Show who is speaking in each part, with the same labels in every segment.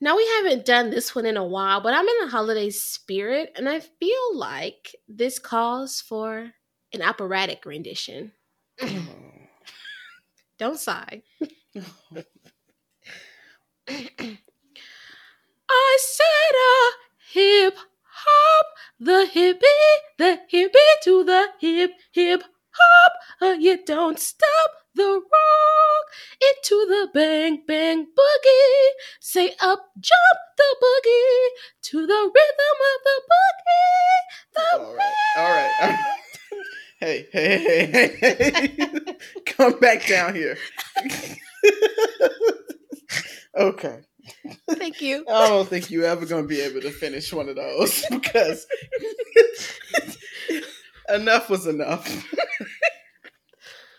Speaker 1: Now, we haven't done this one in a while, but I'm in the holiday spirit, and I feel like this calls for an operatic rendition. Don't sigh. I said uh, a hip hop, the hippie, the hippie to the hip hip hop. Uh, you don't stop the rock into the bang bang boogie. Say up, jump the boogie to the rhythm of the boogie. The
Speaker 2: all right, all right. All right. hey, hey, hey, hey, hey. Come back down here. okay.
Speaker 1: Thank you.
Speaker 2: I don't think you're ever gonna be able to finish one of those because enough was enough.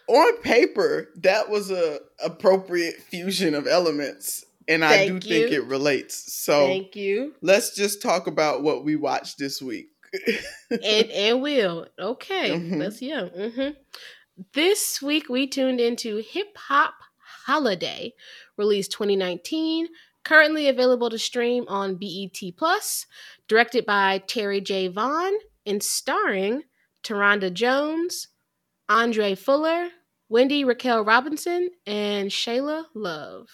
Speaker 2: On paper, that was a appropriate fusion of elements, and I
Speaker 1: Thank
Speaker 2: do think it relates. So
Speaker 1: Thank you.
Speaker 2: let's just talk about what we watched this week.
Speaker 1: and and will. Okay,
Speaker 2: Mhm.
Speaker 1: let's yeah. hmm This week we tuned into Hip Hop Holiday, released 2019, currently available to stream on BET Plus, directed by Terry J. Vaughn, and starring Ta'Rhonda Jones, Andre Fuller, Wendy Raquel Robinson, and Shayla Love.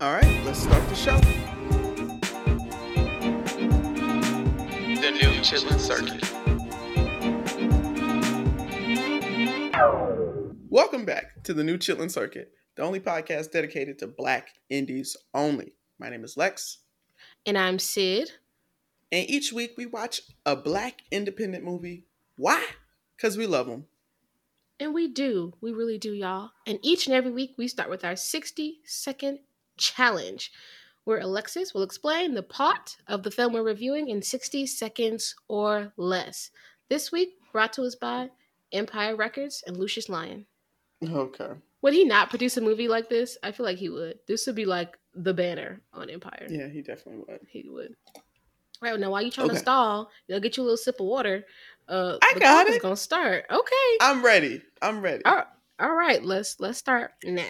Speaker 2: All right, let's start the show.
Speaker 3: The new Chitlin Circuit.
Speaker 2: Welcome back to the new Chitlin Circuit, the only podcast dedicated to Black indies only. My name is Lex,
Speaker 1: And I'm Syd.
Speaker 2: and each week we watch a Black independent movie. Why? Because we love them.
Speaker 1: And we do. We really do, y'all. And each and every week, we start with our 60 second challenge, where Alexis will explain the plot of the film we're reviewing in 60 seconds or less. This week, brought to us by Empire Records and Lucious Lyon.
Speaker 2: Okay.
Speaker 1: Would he not produce a movie like this? I feel like he would. This would be like the banner on Empire.
Speaker 2: Yeah, he definitely would.
Speaker 1: He would. Right, now while you trying
Speaker 2: Okay.
Speaker 1: to stall, you'll get you a little sip of water. Uh,
Speaker 2: I got it.
Speaker 1: gonna start. Okay.
Speaker 2: I'm ready. I'm ready.
Speaker 1: All right. All right, let's let's start now.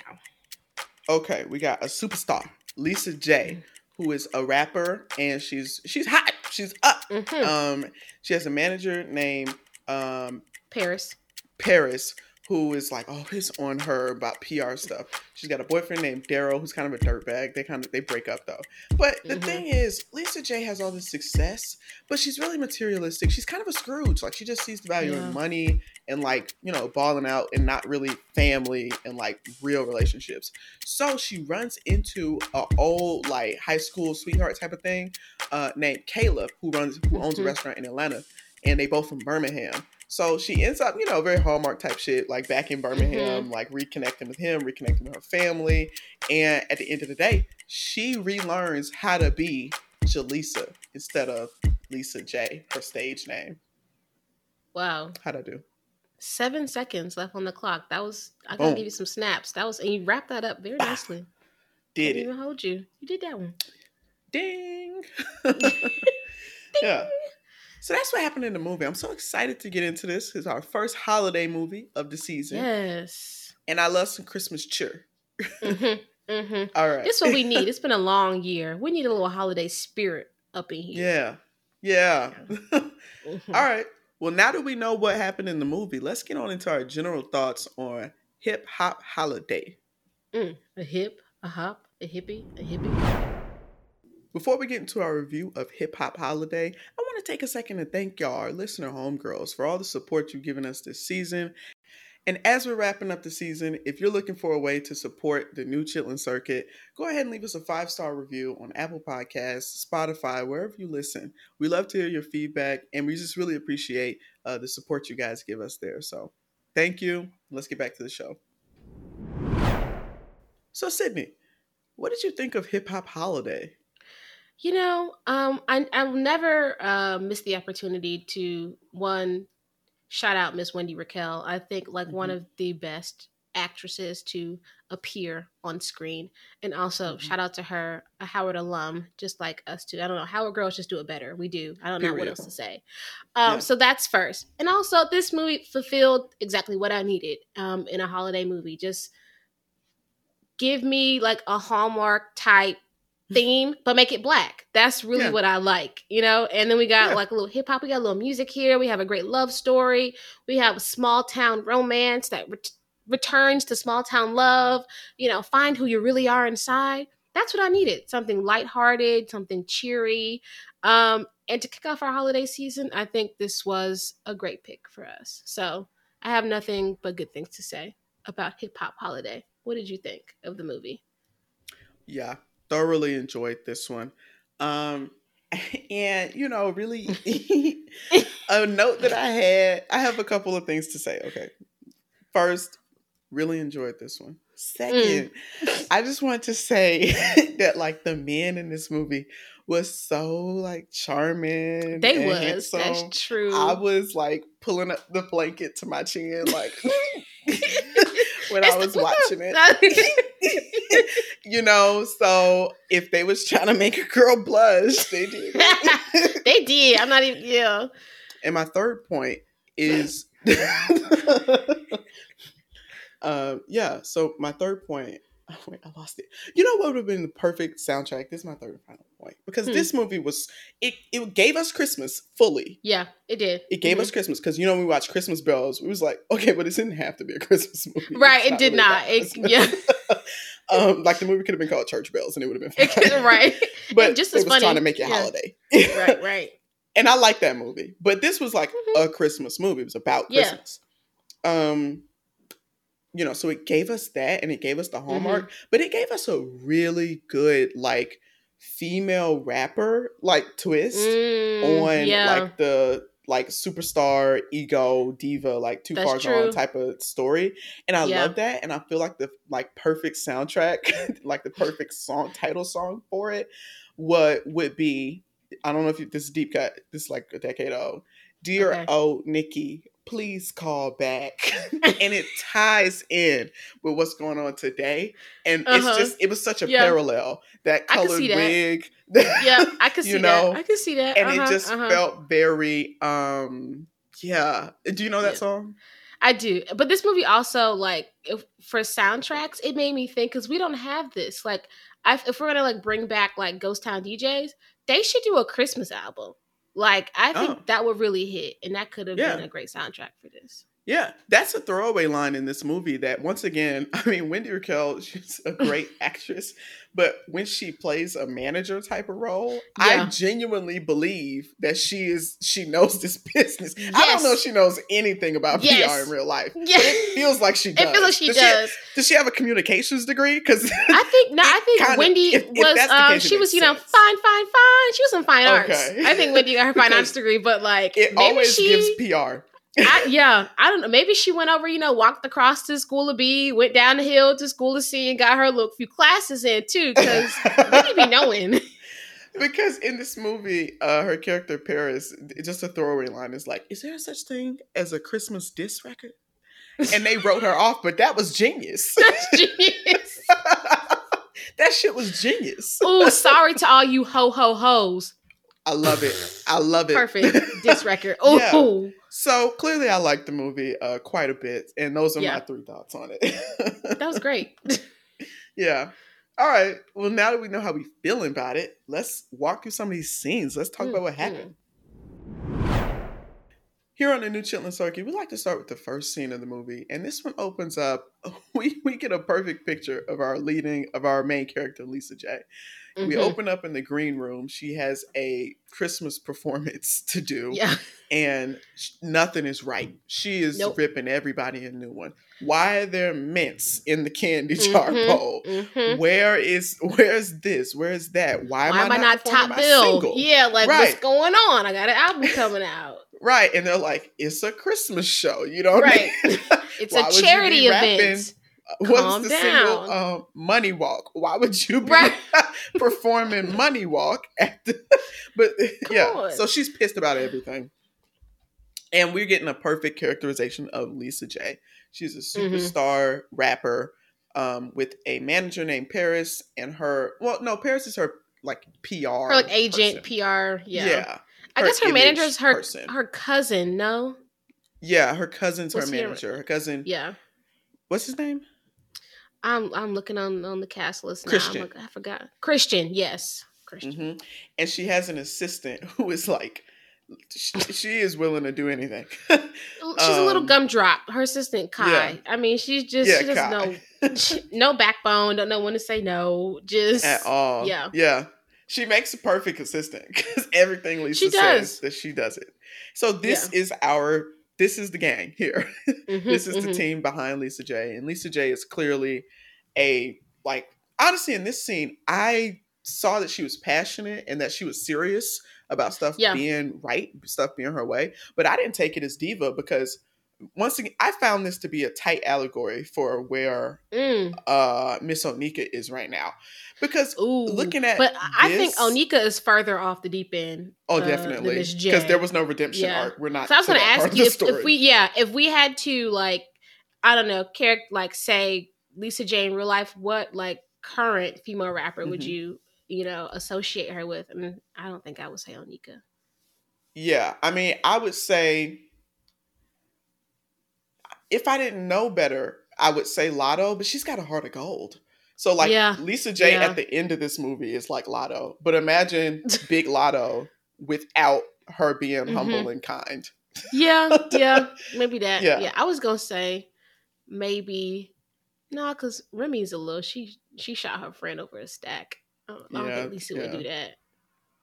Speaker 2: Okay, we got a superstar, Lisa J, who is a rapper and she's she's hot. She's up.
Speaker 1: Mhm.
Speaker 2: Um, she has a manager named um
Speaker 1: Paris.
Speaker 2: Paris, who is like always on her about PR stuff. She's got a boyfriend named Daryl, who's kind of a dirtbag. They kind of they break up though. But the
Speaker 1: Mhm.
Speaker 2: thing is, Lisa J has all this success, but she's really materialistic. She's kind of a Scrooge. Like she just sees the value
Speaker 1: Yeah.
Speaker 2: in money and like you know balling out and not really family and like real relationships. So she runs into a old like high school sweetheart type of thing, uh, named Caleb, who runs who owns a
Speaker 1: Mhm.
Speaker 2: restaurant in Atlanta, and they both from Birmingham. So she ends up, you know, very hallmark type shit, like back in Birmingham, mm-hmm. like reconnecting with him, reconnecting with her family. And at the end of the day, she relearns how to be Jaleesa instead of Lisa J, her stage name.
Speaker 1: Wow.
Speaker 2: How'd I do?
Speaker 1: Seven seconds left on the clock. That was I gotta
Speaker 2: Boom.
Speaker 1: give you some snaps. That was and you wrapped that up very nicely.
Speaker 2: Did
Speaker 1: Didn't
Speaker 2: it.
Speaker 1: even hold you. You did that one.
Speaker 2: Ding. yeah. So that's what happened in the movie. I'm so excited to get into this. It's our first holiday movie of the season.
Speaker 1: Yes.
Speaker 2: And I love some Christmas cheer.
Speaker 1: hmm hmm
Speaker 2: All right.
Speaker 1: This is what we need. It's been a long year. We need a little holiday spirit up in here.
Speaker 2: Yeah. Yeah.
Speaker 1: Mhm.
Speaker 2: All right. Well, now that we know what happened in the movie, let's get on into our general thoughts on Hip Hop Holiday.
Speaker 1: Mm. A hip, a hop, a hippie, a hippie.
Speaker 2: Before we get into our review of Hip Hop Holiday, I want to take a second to thank y'all, our listener homegirls, for all the support you've given us this season. And as we're wrapping up the season, if you're looking for a way to support the new Chitlin Circuit, go ahead and leave us a five star review on Apple Podcasts, Spotify, wherever you listen. We love to hear your feedback, and we just really appreciate uh, the support you guys give us there. So, thank you. Let's get back to the show. So, Sydney, what did you think of Hip Hop Holiday?
Speaker 1: You know, um, I I will never uh, miss the opportunity to one shout out Miss Wendy Raquel. I think like one
Speaker 2: Mhm.
Speaker 1: of the best actresses to appear on screen, and also
Speaker 2: Mhm.
Speaker 1: shout out to her, a Howard alum, just like us too. I don't know, Howard girls just do it better. We do. I don't know what else to say. Um,
Speaker 2: Yeah.
Speaker 1: So that's first, and also this movie fulfilled exactly what I needed um, in a holiday movie. Just give me like a Hallmark type theme, but make it black. That's really
Speaker 2: Yeah.
Speaker 1: what I like, you know. And then we got
Speaker 2: Yeah.
Speaker 1: like a little hip hop. We got a little music here. We have a great love story. We have a small town romance that ret- returns to small town love. You know, find who you really are inside. That's what I needed. Something lighthearted, something cheery. Um, and to kick off our holiday season, I think this was a great pick for us. So I have nothing but good things to say about Hip Hop Holiday. What did you think of the movie?
Speaker 2: Yeah, thoroughly enjoyed this one. Um, and you know, really, a note that I had. I have a couple of things to say. Okay, first, really enjoyed this one. Second, I just want to say that like the men in this movie was so like charming.
Speaker 1: They was.
Speaker 2: handsome.
Speaker 1: That's true.
Speaker 2: I was like pulling up the blanket to my chin, like when I was watching it. you know, so if they was trying to make a girl blush, they did.
Speaker 1: they did. I'm not even. Yeah.
Speaker 2: and my third point is, um, yeah. So my third point. Wait, I lost it. You know what would have been the perfect soundtrack? This is my third and final point because
Speaker 1: Hmm.
Speaker 2: this movie was it. It gave us Christmas fully.
Speaker 1: Yeah. It did.
Speaker 2: It gave
Speaker 1: Mhm.
Speaker 2: us Christmas because you know when we watched Christmas Bells, we was like, okay, but it didn't have to be a Christmas movie.
Speaker 1: Right, it did
Speaker 2: really
Speaker 1: not. It- yeah.
Speaker 2: um, like the movie could have been called Church Bells and it would have been fine.
Speaker 1: right.
Speaker 2: but
Speaker 1: just as
Speaker 2: it
Speaker 1: as
Speaker 2: was
Speaker 1: funny.
Speaker 2: trying to make it
Speaker 1: Yeah.
Speaker 2: holiday.
Speaker 1: Right. Right.
Speaker 2: and I like that movie, but this was like
Speaker 1: Mhm.
Speaker 2: a Christmas movie. It was about
Speaker 1: Yeah.
Speaker 2: Christmas. Um, you know, so it gave us that, and it gave us the hallmark,
Speaker 1: Mm-hmm.
Speaker 2: but it gave us a really good like female rapper like twist
Speaker 1: Mm,
Speaker 2: on
Speaker 1: yeah.
Speaker 2: like the like superstar ego diva like too
Speaker 1: That's
Speaker 2: far
Speaker 1: true.
Speaker 2: gone type of story and i
Speaker 1: Yeah.
Speaker 2: love that and i feel like the like perfect soundtrack like the perfect song title song for it what would be i don't know if you, this is deep cut this is like a decade old dear
Speaker 1: Okay.
Speaker 2: oh nicki please call back and it ties in with what's going on today and
Speaker 1: Uh-huh.
Speaker 2: it's just it was such a
Speaker 1: Yeah.
Speaker 2: parallel that colored
Speaker 1: that.
Speaker 2: wig
Speaker 1: yeah. I could see
Speaker 2: you know,
Speaker 1: that. I could see that.
Speaker 2: and
Speaker 1: Uh-huh,
Speaker 2: it just
Speaker 1: uh-huh.
Speaker 2: felt very um yeah do you know that
Speaker 1: Yeah.
Speaker 2: song
Speaker 1: I do. But this movie also like if, for soundtracks, it made me think because we don't have this. Like, I, if we're gonna like bring back like Ghost Town DJs, they should do a Christmas album. Like, I think
Speaker 2: Oh.
Speaker 1: that would really hit, and that could have
Speaker 2: Yeah.
Speaker 1: been a great soundtrack for this.
Speaker 2: Yeah that's a throwaway line in this movie that once again i mean wendy raquel she's a great actress but when she plays a manager type of role i genuinely believe that she is she knows this business i don't know if she knows anything about
Speaker 1: Yes.
Speaker 2: pr in real life
Speaker 1: Yeah.
Speaker 2: it feels like she
Speaker 1: It
Speaker 2: does
Speaker 1: feels like she
Speaker 2: does
Speaker 1: does.
Speaker 2: does she have a communications degree because
Speaker 1: I think no. I think
Speaker 2: kinda-
Speaker 1: Wendy
Speaker 2: if- if
Speaker 1: was.
Speaker 2: the
Speaker 1: um,
Speaker 2: case,
Speaker 1: she was, you know,
Speaker 2: sense.
Speaker 1: fine, fine, fine. She was in fine arts. I think Wendy got her fine arts degree, but like
Speaker 2: it always
Speaker 1: she,
Speaker 2: gives pr
Speaker 1: I, yeah, I don't know. Maybe she went over, you know, walked across to School of B, went down the hill to School of C, and got her little few classes in too. Because Wendy be knowing.
Speaker 2: because in this movie, uh, her character Paris, just a throwaway line is like, "Is there such thing as a Christmas disc record?" And they wrote her off, but that was genius.
Speaker 1: That's Genius.
Speaker 2: that shit was genius.
Speaker 1: Ooh, sorry to all you ho ho hoes.
Speaker 2: I love it. I love it.
Speaker 1: Perfect disc record. Ooh,
Speaker 2: Yeah. So clearly, I like the movie uh, quite a bit, and those are
Speaker 1: Yeah.
Speaker 2: my three thoughts on it.
Speaker 1: that was great.
Speaker 2: yeah. All right. Well, now that we know how we feel about it, let's walk through some of these scenes. Let's talk about what
Speaker 1: Mm,
Speaker 2: happened. Here on the New Chitlin Circuit, we like to start with the first scene of the movie, and this one opens up. We we get a perfect picture of our leading of our main character, Lisa J. We
Speaker 1: Mhm.
Speaker 2: open up in the green room. She has a Christmas performance to do,
Speaker 1: Yeah.
Speaker 2: and nothing is right. She is
Speaker 1: Nope.
Speaker 2: ripping everybody a new one. Why are there mints in the candy jar
Speaker 1: Mhm.
Speaker 2: bowl?
Speaker 1: Mhm.
Speaker 2: Where is where's this? Where's that? Why,
Speaker 1: Why am I not top bill? Yeah, like what's going on? I got an album coming out.
Speaker 2: Right. And they're like, it's a Christmas show. You know what
Speaker 1: Right.
Speaker 2: I mean?
Speaker 1: It's
Speaker 2: Why
Speaker 1: a
Speaker 2: would you be
Speaker 1: charity event.
Speaker 2: What's
Speaker 1: Calm
Speaker 2: the
Speaker 1: down.
Speaker 2: single? Um, Money Walk. Why would you be
Speaker 1: Right.
Speaker 2: performing Money Walk at the but yeah.
Speaker 1: on.
Speaker 2: So she's pissed about everything. And we're getting a perfect characterization of Lisa J. She's a
Speaker 1: Mm-hmm.
Speaker 2: superstar rapper um, with a manager named Paris and her well, no, Paris is her like PR.
Speaker 1: Her like agent,
Speaker 2: person.
Speaker 1: PR. Yeah.
Speaker 2: Yeah.
Speaker 1: I guess her manager's her
Speaker 2: person.
Speaker 1: her cousin, no?
Speaker 2: Yeah, her cousin's
Speaker 1: What's
Speaker 2: her manager. Her cousin
Speaker 1: Yeah.
Speaker 2: what's his name?
Speaker 1: I'm I'm looking on on the cast list now.
Speaker 2: Christian.
Speaker 1: I'm like, I forgot. Christian, yes. Christian.
Speaker 2: hmm And she has an assistant who is like, she, she is willing to do anything.
Speaker 1: She's a little
Speaker 2: Um,
Speaker 1: gumdrop. Her assistant Kai.
Speaker 2: yeah.
Speaker 1: I mean, she's just
Speaker 2: yeah,
Speaker 1: she doesn't know she- no backbone. Don't know when to say no. Just
Speaker 2: At all.
Speaker 1: Yeah.
Speaker 2: Yeah. She makes a perfect assistant because everything Lisa
Speaker 1: She does.
Speaker 2: says that she does it. So this is our this is the gang here.
Speaker 1: Mhm,
Speaker 2: this is the
Speaker 1: mhm.
Speaker 2: team behind Lisa J. And Lisa J is clearly a like honestly in this scene, I saw that she was passionate and that she was serious about stuff
Speaker 1: Yeah.
Speaker 2: being right, stuff being her way. But I didn't take it as diva because once again, I found this to be a tight allegory for where
Speaker 1: Mm,
Speaker 2: uh Miss Onika is right now. Because
Speaker 1: ooh.
Speaker 2: looking at
Speaker 1: but I I think Onika is further off the deep end.
Speaker 2: Oh,
Speaker 1: uh,
Speaker 2: definitely. Because there was no redemption
Speaker 1: Yeah.
Speaker 2: arc. We're not.
Speaker 1: So I was going to ask you if, if we, yeah, if we had to like, I don't know, character like say Lisa Jane real life, what like current female rapper would
Speaker 2: Mhm.
Speaker 1: you, you know, associate her with? And I don't think I would say Onika.
Speaker 2: Yeah, I mean, I would say if I didn't know better, I would say Latto, but she's got a heart of gold. So like
Speaker 1: Yeah,
Speaker 2: Lisa J
Speaker 1: yeah.
Speaker 2: at the end of this movie is like Latto, but imagine Big Latto without her being
Speaker 1: Mhm.
Speaker 2: humble and kind.
Speaker 1: Yeah, yeah, maybe that.
Speaker 2: Yeah.
Speaker 1: Yeah. I was gonna say maybe no, because Remy's a little. She she shot her friend over a stack. I don't, I don't think Lisa would do that.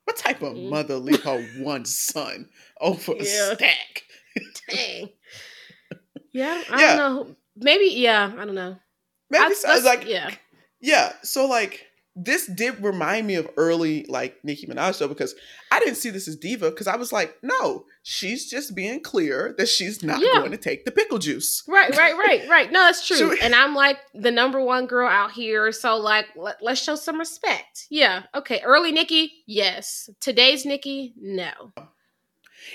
Speaker 2: What type of
Speaker 1: Mhm.
Speaker 2: mother leave her one son over a stack?
Speaker 1: Dang. Yeah, I
Speaker 2: Yeah.
Speaker 1: don't know. Maybe yeah, I don't know.
Speaker 2: Maybe
Speaker 1: I-
Speaker 2: so, like
Speaker 1: yeah.
Speaker 2: Yeah, so like this did remind me of early like Nicki Minaj though because I didn't see this as diva because I was like, no, she's just being clear that she's not
Speaker 1: Yeah.
Speaker 2: going to take the pickle juice.
Speaker 1: Right, right, right, right. No, that's true. And I'm like the number one girl out here, so like let, let's show some respect. Yeah. Okay. Early Nicki, yes. Today's Nicki, no.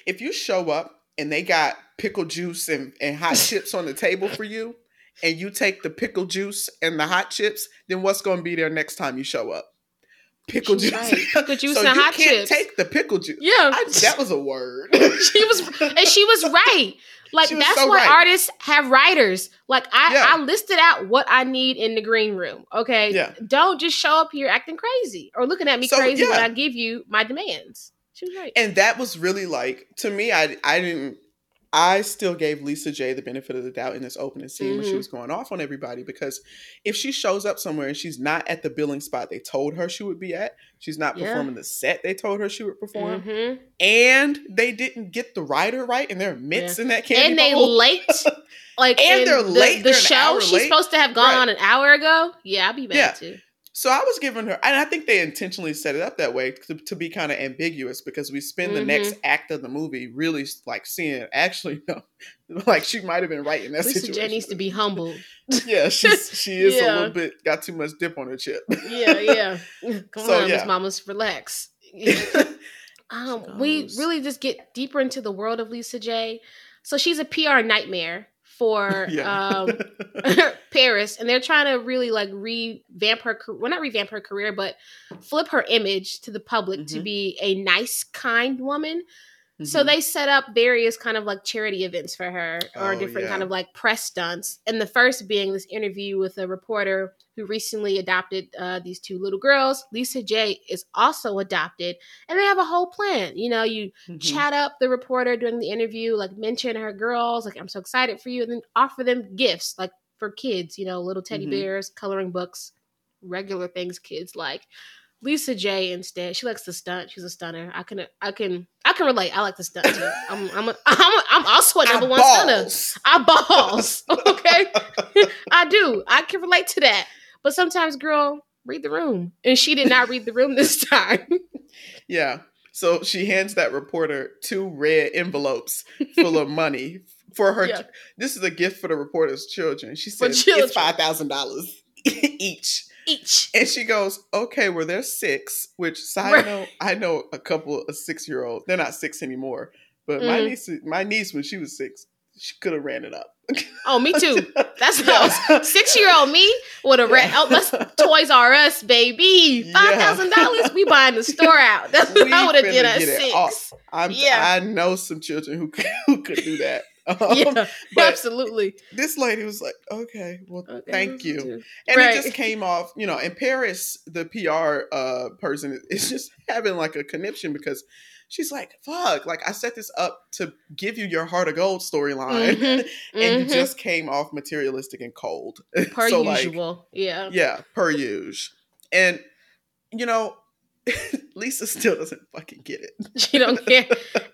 Speaker 2: If you show up and they got pickle juice and, and hot chips on the table for you, and you take the pickle juice and the hot chips, then what's going to be there next time you show up? Pickle
Speaker 1: She's
Speaker 2: juice.
Speaker 1: right. Pickle juice
Speaker 2: so
Speaker 1: and
Speaker 2: you
Speaker 1: hot
Speaker 2: can't
Speaker 1: chips.
Speaker 2: take the pickle juice.
Speaker 1: Yeah.
Speaker 2: I, that was a word.
Speaker 1: she was and she was right. Like that's
Speaker 2: so
Speaker 1: why
Speaker 2: right.
Speaker 1: artists have writers. Like I,
Speaker 2: Yeah.
Speaker 1: I listed out what I need in the green room. Okay.
Speaker 2: Yeah.
Speaker 1: Don't just show up here acting crazy or looking at me
Speaker 2: So,
Speaker 1: crazy when. I give you my demands. Right.
Speaker 2: and that was really like to me i i didn't i still gave lisa j the benefit of the doubt in this opening scene when she
Speaker 1: Mhm.
Speaker 2: was going off on everybody because if she shows up somewhere and she's not at the billing spot they told her she would be at she's not
Speaker 1: Yeah.
Speaker 2: performing the set they told her she would perform
Speaker 1: Mhm.
Speaker 2: and they didn't get the writer right and they're mitts in that candy
Speaker 1: and they
Speaker 2: bowl.
Speaker 1: late. Like
Speaker 2: And they're
Speaker 1: the,
Speaker 2: late.
Speaker 1: The show she's
Speaker 2: late.
Speaker 1: supposed to have gone
Speaker 2: Right.
Speaker 1: on an hour ago. Yeah, I'll be back
Speaker 2: Yeah.
Speaker 1: too.
Speaker 2: So i was giving her and i think they intentionally set it up that way to, to be kind of ambiguous because we spend the next
Speaker 1: Mm-hmm.
Speaker 2: act of the movie really like seeing actually no like she might have been right in that situation.
Speaker 1: Lisa
Speaker 2: situation
Speaker 1: J needs to be humble.
Speaker 2: yeah, she's she is a little bit got too much dip on her chip.
Speaker 1: Yeah, yeah. Come
Speaker 2: So,
Speaker 1: on,
Speaker 2: yeah.
Speaker 1: Miss Mamas, relax. um, we really just get deeper into the world of Lisa J. So she's a PR nightmare for
Speaker 2: yeah.
Speaker 1: um, Paris, and they're trying to really like revamp her. Well, not revamp her career, but flip her image to the public to
Speaker 2: Mhm.
Speaker 1: be a nice, kind woman. So
Speaker 2: Mhm.
Speaker 1: they set up various kind of like charity events for her or
Speaker 2: Oh,
Speaker 1: different
Speaker 2: yeah.
Speaker 1: kind of like press stunts. And the first being this interview with a reporter who recently adopted uh, these two little girls. Lisa J is also adopted, and they have a whole plan. You know, you
Speaker 2: Mhm.
Speaker 1: chat up the reporter during the interview, like mention her girls, like I'm so excited for you, and then offer them gifts like for kids, you know, little teddy
Speaker 2: Mhm.
Speaker 1: bears, coloring books, regular things kids like. Lisa J instead, she likes to stunt. She's a stunner. I can, I can, I can relate. I like to stunt too. I'm, I'm, a, I'm, a, I'm also a number
Speaker 2: I
Speaker 1: one stunner. I balls. Okay, I do. I can relate to that. But sometimes, girl, read the room, and she did not read the room this time.
Speaker 2: Yeah. So she hands that reporter two red envelopes full of money for her.
Speaker 1: Yeah.
Speaker 2: This is a gift for the reporter's children. She says it's five thousand dollars each.
Speaker 1: Each.
Speaker 2: And she goes, okay, well, they're six, which side
Speaker 1: Right.
Speaker 2: note, I know a couple of six year olds. They're not six anymore. But my
Speaker 1: Mhm.
Speaker 2: niece, my niece, when she was six, she could have ran it up.
Speaker 1: Oh, me too. That's
Speaker 2: Yeah.
Speaker 1: six year old me would have.
Speaker 2: Yeah.
Speaker 1: Oh, let's Toys R Us, baby.
Speaker 2: Yeah.
Speaker 1: Five thousand dollars. We buying the store out. That's what
Speaker 2: We
Speaker 1: I would have did at six. Yeah.
Speaker 2: I know some children who could, who could do that. Um,
Speaker 1: yeah, absolutely.
Speaker 2: this lady was like, okay, well,
Speaker 1: Okay,
Speaker 2: thank you.
Speaker 1: too-
Speaker 2: And
Speaker 1: Right.
Speaker 2: it just came off, you know, in Paris, the PR uh, person is just having like a conniption because she's like, fuck, like I set this up to give you your heart of gold storyline.
Speaker 1: Mhm,
Speaker 2: and you
Speaker 1: mhm.
Speaker 2: just came off materialistic and cold.
Speaker 1: per
Speaker 2: so, like,
Speaker 1: usual. yeah.
Speaker 2: yeah, per usual. And, you know, Lisa still doesn't fucking get it.
Speaker 1: She don't care.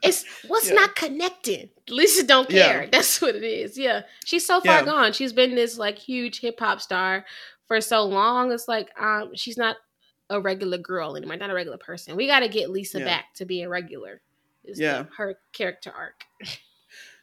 Speaker 1: It's what's
Speaker 2: Yeah.
Speaker 1: not connecting. Lisa don't
Speaker 2: Yeah.
Speaker 1: care. That's what it is. Yeah. She's so far
Speaker 2: Yeah.
Speaker 1: gone. She's been this like huge hip hop star for so long. It's like um she's not a regular girl anymore, not a regular person. We gotta get Lisa
Speaker 2: Yeah.
Speaker 1: back to being regular. Is
Speaker 2: Yeah.
Speaker 1: the- her character arc.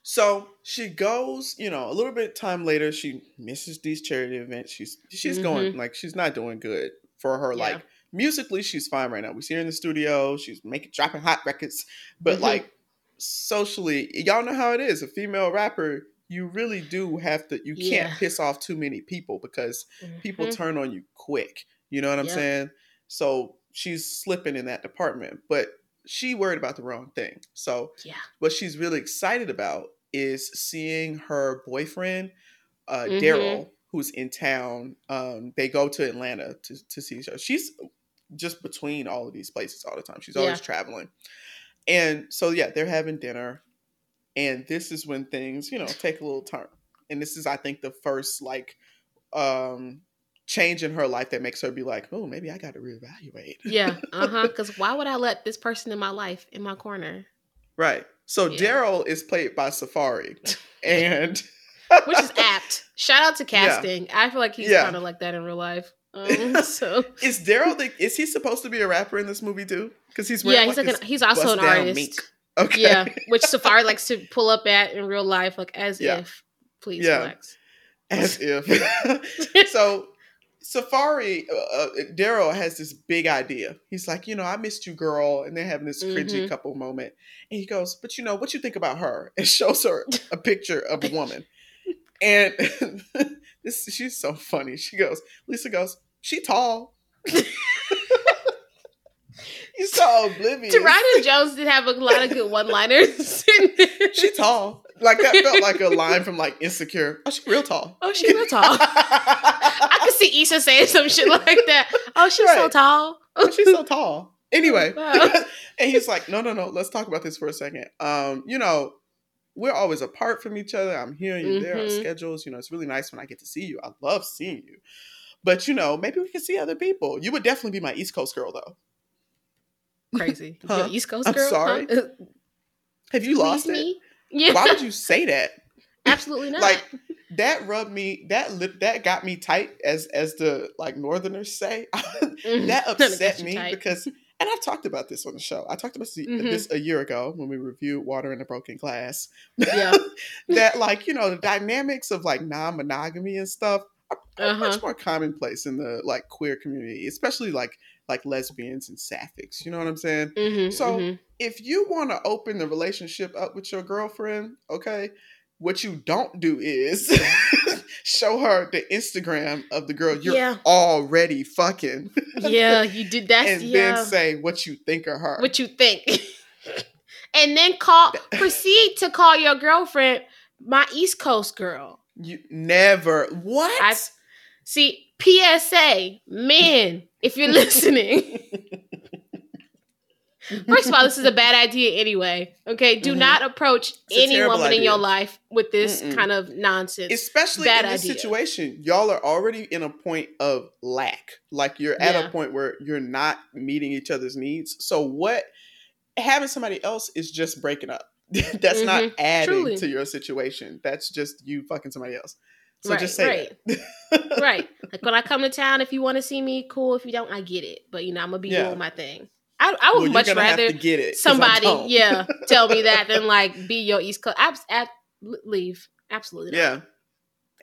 Speaker 2: So she goes, you know, a little bit time later, she misses these charity events. She's she's going like she's not doing good for her.
Speaker 1: Mm-hmm. Yeah.
Speaker 2: Like musically, she's fine right now. We see her in the studio. She's making dropping hot records, but
Speaker 1: Mhm.
Speaker 2: like socially, y'all know how it is. A female rapper, you really do have to. You can't piss off too many people because people
Speaker 1: Mhm.
Speaker 2: turn on you quick. You know what I'm
Speaker 1: Yep.
Speaker 2: saying? So she's slipping in that department, but she worried about the wrong thing. So
Speaker 1: Yeah.
Speaker 2: what she's really excited about is seeing her boyfriend, uh,
Speaker 1: Mhm.
Speaker 2: Daryl, who's in town. Um, they go to Atlanta to, to see each other. She's just between all of these places all the time. She's always
Speaker 1: Yeah.
Speaker 2: traveling. And so, yeah, they're having dinner. And this is when things, you know, take a little turn. And this is, I think, the first like um change in her life that makes her be like, oh, maybe I got to reevaluate.
Speaker 1: Yeah. Uh-huh. Because why would I let this person in my life in my corner?
Speaker 2: Right. So
Speaker 1: Yeah.
Speaker 2: Daryl is played by Safaree. And
Speaker 1: Which is apt. Shout out to
Speaker 2: Yeah.
Speaker 1: casting. I feel like he's
Speaker 2: Yeah.
Speaker 1: kind of like that in real life. Um, so
Speaker 2: Is Daryl the is he supposed to be a rapper in this movie too? Because he's wearing
Speaker 1: yeah, he's like
Speaker 2: this
Speaker 1: an, he's also an artist.
Speaker 2: mink. Okay.
Speaker 1: Yeah, which Safaree likes to pull up at in real life, like as
Speaker 2: Yeah.
Speaker 1: if. Please
Speaker 2: Yeah.
Speaker 1: relax.
Speaker 2: As if. so Safaree, uh, uh, Daryl has this big idea. He's like, you know, I missed you, girl, and they're having this cringy
Speaker 1: Mhm.
Speaker 2: couple moment. And he goes, but you know, what you think about her? And shows her a picture of a woman. And this she's so funny. She goes, Lisa goes, she tall. He's so oblivious.
Speaker 1: Ta'Rhonda Jones did have a lot of good one-liners.
Speaker 2: She tall. Like that felt like a line from like Insecure. Oh, she real tall.
Speaker 1: Oh, she real tall. I could see Issa saying some shit like that. Oh, she's so tall.
Speaker 2: Oh, she's so tall. Anyway,
Speaker 1: Wow.
Speaker 2: and he's like, no, no, no. Let's talk about this for a second. Um, you know, we're always apart from each other. I'm here and you're there. Our
Speaker 1: Mhm.
Speaker 2: schedules. You know, it's really nice when I get to see you. I love seeing you. But you know, maybe we can see other people. You would definitely be my East Coast girl, though.
Speaker 1: Crazy.
Speaker 2: Huh?
Speaker 1: East Coast
Speaker 2: I'm
Speaker 1: girl.
Speaker 2: sorry.
Speaker 1: Huh?
Speaker 2: Have you lost
Speaker 1: Please
Speaker 2: it?
Speaker 1: me? Yeah.
Speaker 2: Why would you say that?
Speaker 1: Absolutely not.
Speaker 2: like that rubbed me that lip that got me tight as as the like northerners say
Speaker 1: Mhm.
Speaker 2: that upset me
Speaker 1: tight.
Speaker 2: because and i've talked about this on the show i talked about this,
Speaker 1: Mhm.
Speaker 2: this a year ago when we reviewed water in a broken glass
Speaker 1: Yeah.
Speaker 2: that like you know the dynamics of like non-monogamy and stuff
Speaker 1: Uh-huh.
Speaker 2: much more commonplace in the like queer community especially like like lesbians and sapphics you know what i'm saying
Speaker 1: Mhm,
Speaker 2: So-
Speaker 1: mhm.
Speaker 2: if you want to open the relationship up with your girlfriend, okay, what you don't do is show her the Instagram of the girl you're
Speaker 1: Yeah.
Speaker 2: already fucking
Speaker 1: yeah, you did that.
Speaker 2: and
Speaker 1: yeah.
Speaker 2: then say what you think of her.
Speaker 1: what you think. and then call proceed to call your girlfriend my East Coast girl.
Speaker 2: you never what?
Speaker 1: I see PSA, men, if you're listening. First of all, this is a bad idea anyway. Okay, do
Speaker 2: Mhm.
Speaker 1: not approach
Speaker 2: It's
Speaker 1: any woman in your life with this
Speaker 2: Mm-mm.
Speaker 1: kind of nonsense.
Speaker 2: Especially
Speaker 1: bad
Speaker 2: in this
Speaker 1: idea.
Speaker 2: situation, y'all are already in a point of lack. Like you're at
Speaker 1: Yeah.
Speaker 2: a point where you're not meeting each other's needs. So what having somebody else is just breaking up. That's not
Speaker 1: Mhm.
Speaker 2: adding
Speaker 1: Truly.
Speaker 2: to your situation. That's just you fucking somebody else. So
Speaker 1: Right,
Speaker 2: just say that.
Speaker 1: right. Like when I come to town, if you want to see me, cool. If you don't, I get it. But you know, I'm gonna be
Speaker 2: Yeah.
Speaker 1: doing my thing. I, I would
Speaker 2: Well,
Speaker 1: much rather
Speaker 2: get it,
Speaker 1: somebody, yeah, tell me that than like be your East Coast. Abs- ab- leave. Absolutely. Not.
Speaker 2: Yeah.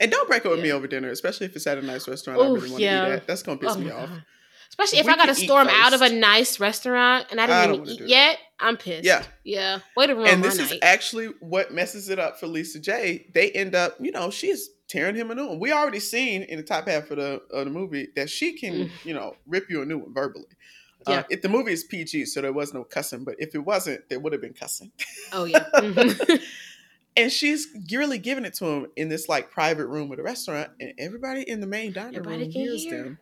Speaker 2: And don't break up with me over dinner, especially if it's at a nice restaurant. I
Speaker 1: Oof,
Speaker 2: really want to
Speaker 1: yeah.
Speaker 2: eat at. That's gonna piss
Speaker 1: Oh
Speaker 2: me off.
Speaker 1: God. Especially if
Speaker 2: We
Speaker 1: I got to storm out of a nice restaurant and I
Speaker 2: I
Speaker 1: didn't
Speaker 2: don't
Speaker 1: even eat yet, I'm pissed.
Speaker 2: Yeah.
Speaker 1: Yeah. Way to ruin
Speaker 2: And this is
Speaker 1: night.
Speaker 2: actually what messes it up for Lisa J. They end up, you know, she's tearing him a new one. We already seen in the top half of the of the movie that she can,
Speaker 1: Mm.
Speaker 2: you know, rip you a new one verbally.
Speaker 1: Yeah.
Speaker 2: Uh, if the movie is PG, so there was no cussing, but if it wasn't, there would have been cussing.
Speaker 1: oh yeah. Mhm.
Speaker 2: And she's really giving it to him in this like private room of the restaurant, and everybody in the main dining
Speaker 1: Everybody
Speaker 2: room hears
Speaker 1: hear.
Speaker 2: them.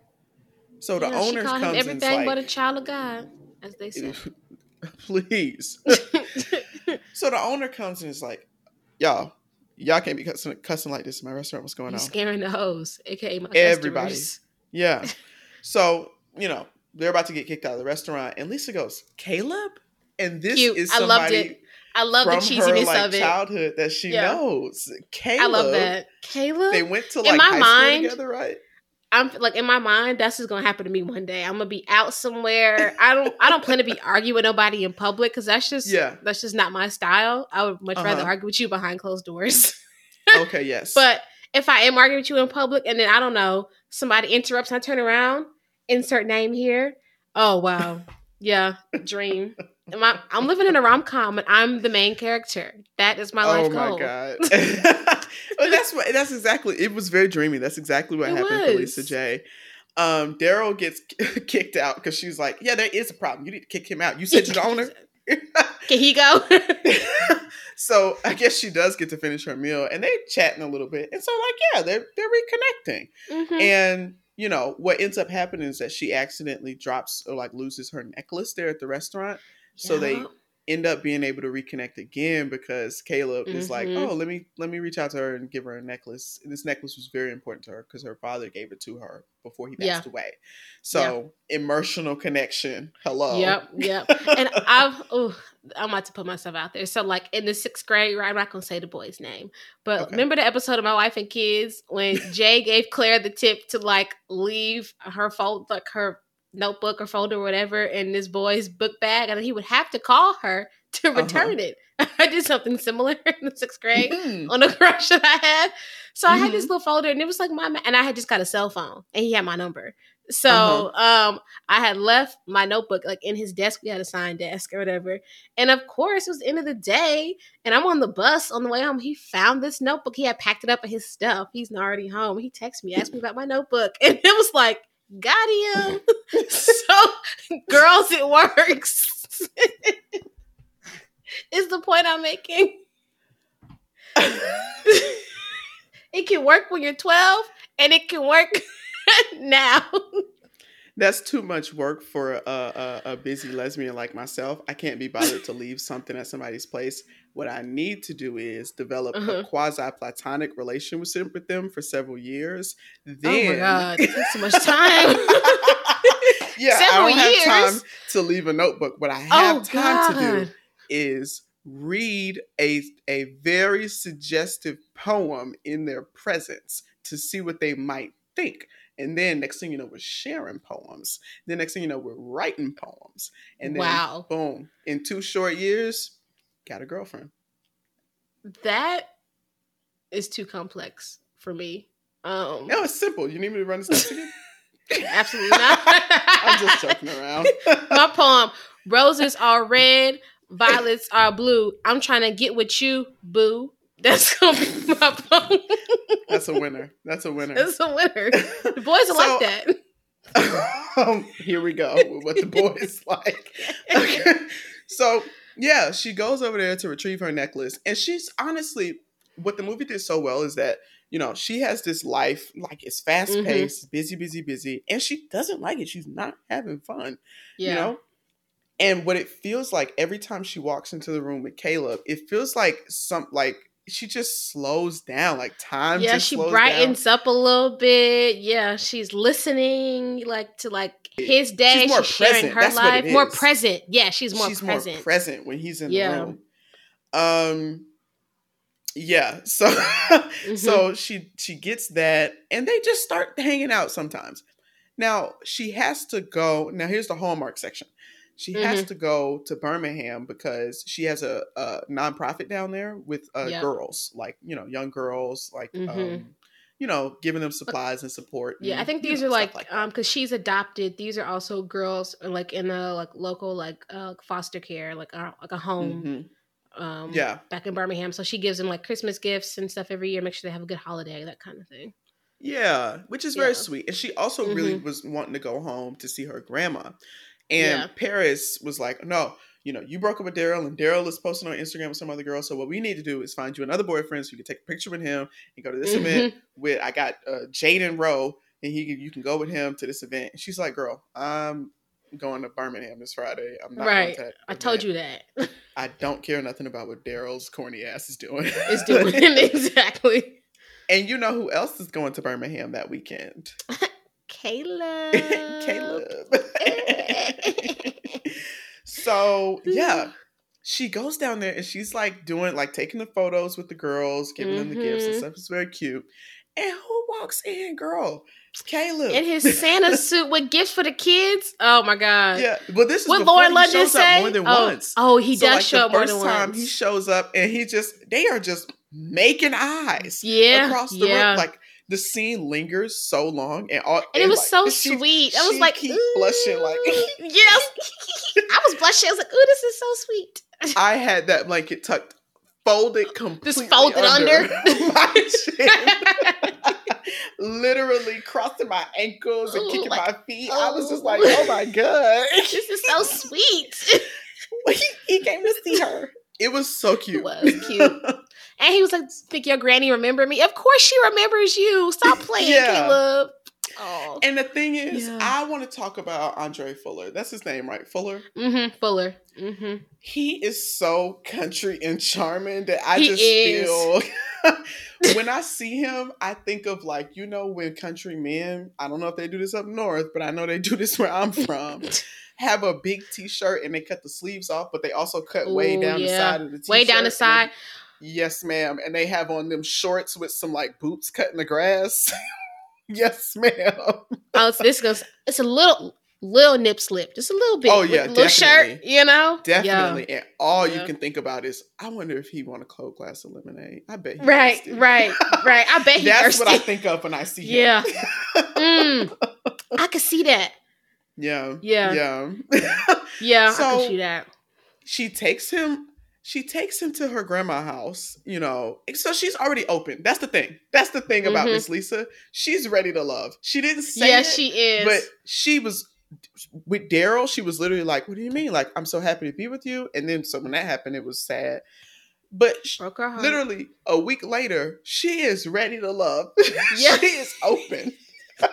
Speaker 2: So the owner comes and
Speaker 1: everything
Speaker 2: like,
Speaker 1: but a child of God, as they say.
Speaker 2: please. so the owner comes and is like, y'all, y'all can't be cussing, cussing like this in my restaurant. What's going
Speaker 1: you
Speaker 2: on?
Speaker 1: scaring the hoes, aka my
Speaker 2: Everybody.
Speaker 1: customers.
Speaker 2: Yeah. So, you know, they're about to get kicked out of the restaurant. And Lisa goes, Caleb? And this
Speaker 1: Cute.
Speaker 2: is
Speaker 1: I
Speaker 2: somebody
Speaker 1: loved it. I love the cheesiness
Speaker 2: her like
Speaker 1: of it.
Speaker 2: childhood that she
Speaker 1: Yeah.
Speaker 2: knows. Caleb.
Speaker 1: I love that. Caleb.
Speaker 2: They went to
Speaker 1: In
Speaker 2: like
Speaker 1: my
Speaker 2: high
Speaker 1: mind-
Speaker 2: school together, right?
Speaker 1: I'm like in my mind, that's just gonna happen to me one day. I'm gonna be out somewhere. I don't I don't plan to be arguing with nobody in public because that's just
Speaker 2: Yeah.
Speaker 1: that's just not my style. I would much rather
Speaker 2: Uh-huh.
Speaker 1: argue with you behind closed doors.
Speaker 2: Okay, yes.
Speaker 1: but if I am arguing with you in public and then I don't know, somebody interrupts and I turn around, insert name here. Oh wow. Yeah, dream. I, I'm living in a rom com and I'm the main character. That is my life
Speaker 2: oh my
Speaker 1: goal.
Speaker 2: god. but that's what that's exactly it was very dreamy. That's exactly what
Speaker 1: It
Speaker 2: happened for. Lisa J. Um, Daryl gets kicked out because she's like, Yeah, there is a problem. You need to kick him out. You said you're the owner.
Speaker 1: Can he go?
Speaker 2: so I guess she does get to finish her meal and they're chatting a little bit. And so like, yeah, they're they're reconnecting.
Speaker 1: Mhm.
Speaker 2: And you know, what ends up happening is that she accidentally drops or like loses her necklace there at the restaurant. So they end up being able to reconnect again because Caleb is like,
Speaker 1: Mhm.
Speaker 2: "Oh, let me let me reach out to her and give her a necklace." And this necklace was very important to her because her father gave it to her before he passed away. So emotional connection. Hello.
Speaker 1: Yep, yep. And I've oh, I'm about to put myself out there. So like in the sixth grade, right? I'm not gonna say the boy's name, but
Speaker 2: Okay.
Speaker 1: remember the episode of My Wife and Kids when Jay gave Claire the tip to like leave her fold like her notebook or folder or whatever in this boy's book bag, and he would have to call her to
Speaker 2: Uh-huh.
Speaker 1: return it. I did something similar in the sixth grade
Speaker 2: Mhm.
Speaker 1: on a crush that I had. So I had this
Speaker 2: Mhm.
Speaker 1: little folder and it was like my and I had just got a cell phone and he had my number. So
Speaker 2: Uh-huh.
Speaker 1: um I had left my notebook like in his desk. We had a signed desk or whatever. And of course it was the end of the day and I'm on the bus on the way home. He found this notebook. He had packed it up in his stuff. He's already home. He texted me, asked me about my notebook. And it was like, got him. so girls, it works. is the point I'm making. it can work when you're 12 and it can work now.
Speaker 2: That's too much work for a, a, a busy lesbian like myself. I can't be bothered to leave something at somebody's place. What I need to do is develop
Speaker 1: Uh-huh.
Speaker 2: a quasi platonic relationship with them for several years.
Speaker 1: oh
Speaker 2: Then,
Speaker 1: my god, it takes so much time.
Speaker 2: yeah,
Speaker 1: Several
Speaker 2: I don't have time to leave a notebook. What I have
Speaker 1: oh
Speaker 2: time to do
Speaker 1: god.
Speaker 2: is read a a very suggestive poem in their presence to see what they might think. And then next thing you know, we're sharing poems. Then next thing you know, we're writing poems. And then
Speaker 1: Wow.
Speaker 2: boom, in two short years, got a girlfriend.
Speaker 1: That is too complex for me. Um
Speaker 2: No, it's simple. You need me to run the steps again?
Speaker 1: absolutely not.
Speaker 2: I'm just joking around.
Speaker 1: my poem, roses are red, violets are blue. I'm trying to get with you, boo. That's gonna be my poem.
Speaker 2: That's a winner. That's a winner.
Speaker 1: That's a winner. The boys are
Speaker 2: So-
Speaker 1: like that.
Speaker 2: um, here we go with what the boys like. Okay. So yeah, she goes over there to retrieve her necklace, and she's honestly what the movie did so well is that you know she has this life like it's fast paced, mm-hmm. busy, busy, busy, and she doesn't like it. She's not having fun,
Speaker 1: Yeah.
Speaker 2: you know. And what it feels like every time she walks into the room with Caleb, it feels like some like she just slows down, like time.
Speaker 1: yeah, she brightens up a little bit. Yeah, she's listening like to like his day.
Speaker 2: She's more
Speaker 1: She's, sharing
Speaker 2: present.
Speaker 1: her
Speaker 2: That's
Speaker 1: life. More present. Yeah, she's more
Speaker 2: she's
Speaker 1: present.
Speaker 2: more present when he's in
Speaker 1: Yeah.
Speaker 2: the room. Um yeah, so
Speaker 1: Mm-hmm.
Speaker 2: so she she gets that and they just start hanging out sometimes. Now, she has to go. Now here's the Hallmark section. She
Speaker 1: Mm-hmm.
Speaker 2: has to go to Birmingham because she has a, a nonprofit down there with uh,
Speaker 1: Yeah.
Speaker 2: girls, like you know, young girls, like
Speaker 1: Mhm.
Speaker 2: um, you know, giving them supplies and support.
Speaker 1: Yeah, I
Speaker 2: and,
Speaker 1: think
Speaker 2: you
Speaker 1: these
Speaker 2: know,
Speaker 1: are
Speaker 2: stuff
Speaker 1: like, um because she's adopted. These are also girls uh, like in a like local like uh foster care like uh, like a home.
Speaker 2: Mhm.
Speaker 1: Um,
Speaker 2: Yeah.
Speaker 1: back in Birmingham. So she gives them like Christmas gifts and stuff every year. Make sure they have a good holiday, that kind of thing.
Speaker 2: Yeah, which is very
Speaker 1: Yeah.
Speaker 2: sweet. And she also really
Speaker 1: Mhm.
Speaker 2: was wanting to go home to see her grandma. And
Speaker 1: Yeah.
Speaker 2: Paris was like, no, you know, you broke up with Daryl and Daryl is posting on Instagram with some other girl. So what we need to do is find you another boyfriend so you can take a picture with him and go to this event with I got uh, Jaden Rowe and he you can go with him to this event. And she's like, girl, I'm going to Birmingham this Friday. I'm not
Speaker 1: Right.
Speaker 2: Going to that
Speaker 1: I told you that.
Speaker 2: I don't care nothing about what Daryl's corny ass is doing.
Speaker 1: It's doing exactly.
Speaker 2: and you know who else is going to Birmingham that weekend?
Speaker 1: Caleb.
Speaker 2: Caleb. So yeah, she goes down there and she's like doing like taking the photos with the girls, giving them the gifts and
Speaker 1: Mhm.
Speaker 2: stuff. It's very cute. And who walks in, girl? It's Caleb
Speaker 1: In his Santa suit with gifts for the kids. Oh my god.
Speaker 2: yeah, but this is
Speaker 1: What Lauren
Speaker 2: he
Speaker 1: London say?
Speaker 2: more than
Speaker 1: oh,
Speaker 2: once.
Speaker 1: oh, he
Speaker 2: So,
Speaker 1: does
Speaker 2: like,
Speaker 1: show up more
Speaker 2: first
Speaker 1: than
Speaker 2: time
Speaker 1: once.
Speaker 2: he shows up and he just they are just making eyes
Speaker 1: yeah,
Speaker 2: across the
Speaker 1: yeah.
Speaker 2: room. Like the scene lingers so long and all
Speaker 1: and it was
Speaker 2: like,
Speaker 1: so
Speaker 2: she-
Speaker 1: sweet. I was like,
Speaker 2: keep blushing like
Speaker 1: "Ooh." yes. I was blushing. I was like, "Ooh, this is so sweet."
Speaker 2: I had that blanket tucked, folded completely Just
Speaker 1: folded under.
Speaker 2: my chin. Literally crossing my ankles and
Speaker 1: Ooh,
Speaker 2: kicking
Speaker 1: like,
Speaker 2: my feet. I was just
Speaker 1: oh.
Speaker 2: like, oh my oh. god.
Speaker 1: this is so sweet.
Speaker 2: he, he came to see her. It was so cute.
Speaker 1: It was cute. And he was like, "Think your granny remember me? Of course she remembers you. Stop playing,
Speaker 2: Yeah.
Speaker 1: Caleb." Oh,
Speaker 2: and the thing is,
Speaker 1: Yeah.
Speaker 2: I want to talk about Andre Fuller. That's his name, right? Fuller.
Speaker 1: mm-hmm. Fuller. Mm-hmm.
Speaker 2: He is so country and charming that I
Speaker 1: He
Speaker 2: just
Speaker 1: is.
Speaker 2: feel when I see him, I think of like, you know, when country men, I don't know if they do this up north, but I know they do this where I'm from, have a big t shirt and they cut the sleeves off, but they also cut way
Speaker 1: Ooh,
Speaker 2: down the side of the t shirt.
Speaker 1: Way down the side.
Speaker 2: Yes, ma'am. And they have on them shorts with some like boots cut in the grass. yes, ma'am.
Speaker 1: Oh, so this goes. It's a little, little nip slip, just a little bit.
Speaker 2: Oh, yeah,
Speaker 1: little shirt. You know,
Speaker 2: Definitely. And all you can think about is, I wonder if he want a cold glass of lemonade. I bet
Speaker 1: Right,
Speaker 2: thirsty.
Speaker 1: right, right. I bet he
Speaker 2: That's
Speaker 1: thirsty.
Speaker 2: what I think of when I see him.
Speaker 1: Yeah. mm, I could see that.
Speaker 2: Yeah.
Speaker 1: Yeah.
Speaker 2: Yeah.
Speaker 1: Yeah, I
Speaker 2: So-
Speaker 1: can see that.
Speaker 2: she takes him she takes him to her grandma house, you know. So she's already open. That's the thing. That's the thing about
Speaker 1: Mhm.
Speaker 2: Miss Lisa. She's ready to love. She didn't say
Speaker 1: Yeah,
Speaker 2: it,
Speaker 1: she is.
Speaker 2: but she was with Daryl, she was literally like, What do you mean? Like, I'm so happy to be with you. And then so when that happened, it was sad. But sh-
Speaker 1: Broke her heart.
Speaker 2: literally a week later, she is ready to love.
Speaker 1: Yeah.
Speaker 2: she is open.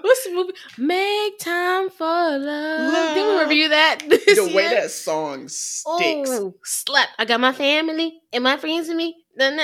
Speaker 1: What's the movie? Make time for love.
Speaker 2: Love.
Speaker 1: Did we review that? This
Speaker 2: the way
Speaker 1: year?
Speaker 2: that song sticks.
Speaker 1: Oh, slap! I got my family and my friends with me. Like,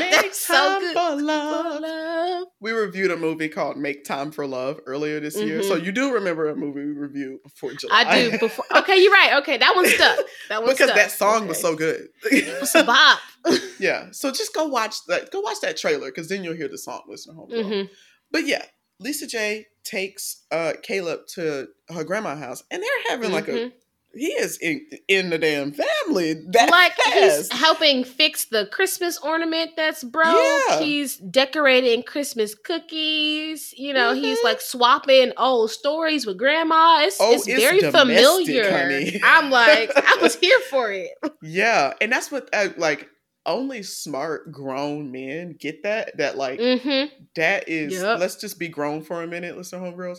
Speaker 2: Make
Speaker 1: that's so good.
Speaker 2: for
Speaker 1: For
Speaker 2: love.
Speaker 1: love.
Speaker 2: We reviewed a movie called Make Time for Love earlier this year.
Speaker 1: Mhm.
Speaker 2: So you do remember a movie we reviewed before July.
Speaker 1: I do before. Okay, you're right. Okay, that one stuck. That one
Speaker 2: because
Speaker 1: stuck.
Speaker 2: that song was so good.
Speaker 1: It's a bop.
Speaker 2: yeah. So just go watch that. Go watch that trailer because then you'll hear the song. Listen, home.
Speaker 1: hmm
Speaker 2: But yeah, Lisa J takes uh Caleb to her grandma's house, and they're having like a.
Speaker 1: Mhm.
Speaker 2: He is in in the damn family. That
Speaker 1: like he's helping fix the Christmas ornament that's broke.
Speaker 2: Yeah.
Speaker 1: He's decorating Christmas cookies. You know, he's
Speaker 2: Mhm.
Speaker 1: like swapping old stories with grandma. It's,
Speaker 2: Oh,
Speaker 1: it's,
Speaker 2: it's
Speaker 1: very familiar.
Speaker 2: honey.
Speaker 1: I'm like, I was here for it.
Speaker 2: Yeah, and that's what uh, like only smart grown men get that. That like
Speaker 1: Mm-hmm.
Speaker 2: that is.
Speaker 1: Yep.
Speaker 2: Let's just be grown for a minute, listen, homegirls.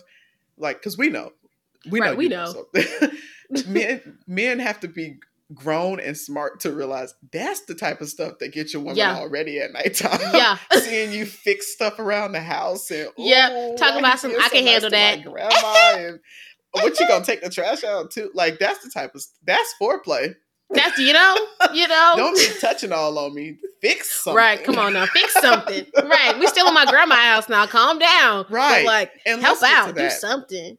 Speaker 2: Like, cause we know, we
Speaker 1: Right,
Speaker 2: know,
Speaker 1: we know.
Speaker 2: so- men men have to be grown and smart to realize that's the type of stuff that gets your woman
Speaker 1: Yeah.
Speaker 2: already at nighttime.
Speaker 1: Yeah.
Speaker 2: seeing you fix stuff around the house and
Speaker 1: Yeah,
Speaker 2: "Ooh,
Speaker 1: talk about some- I can handle that."
Speaker 2: grandma and what you gonna take the trash out too? Like that's the type of that's foreplay.
Speaker 1: That's you know, you know.
Speaker 2: Don't be touching all on me. Fix something.
Speaker 1: Right, come on now, fix something. right, we still in my grandma's house now. Calm down. But,
Speaker 2: Right.
Speaker 1: like
Speaker 2: And
Speaker 1: help out, do something.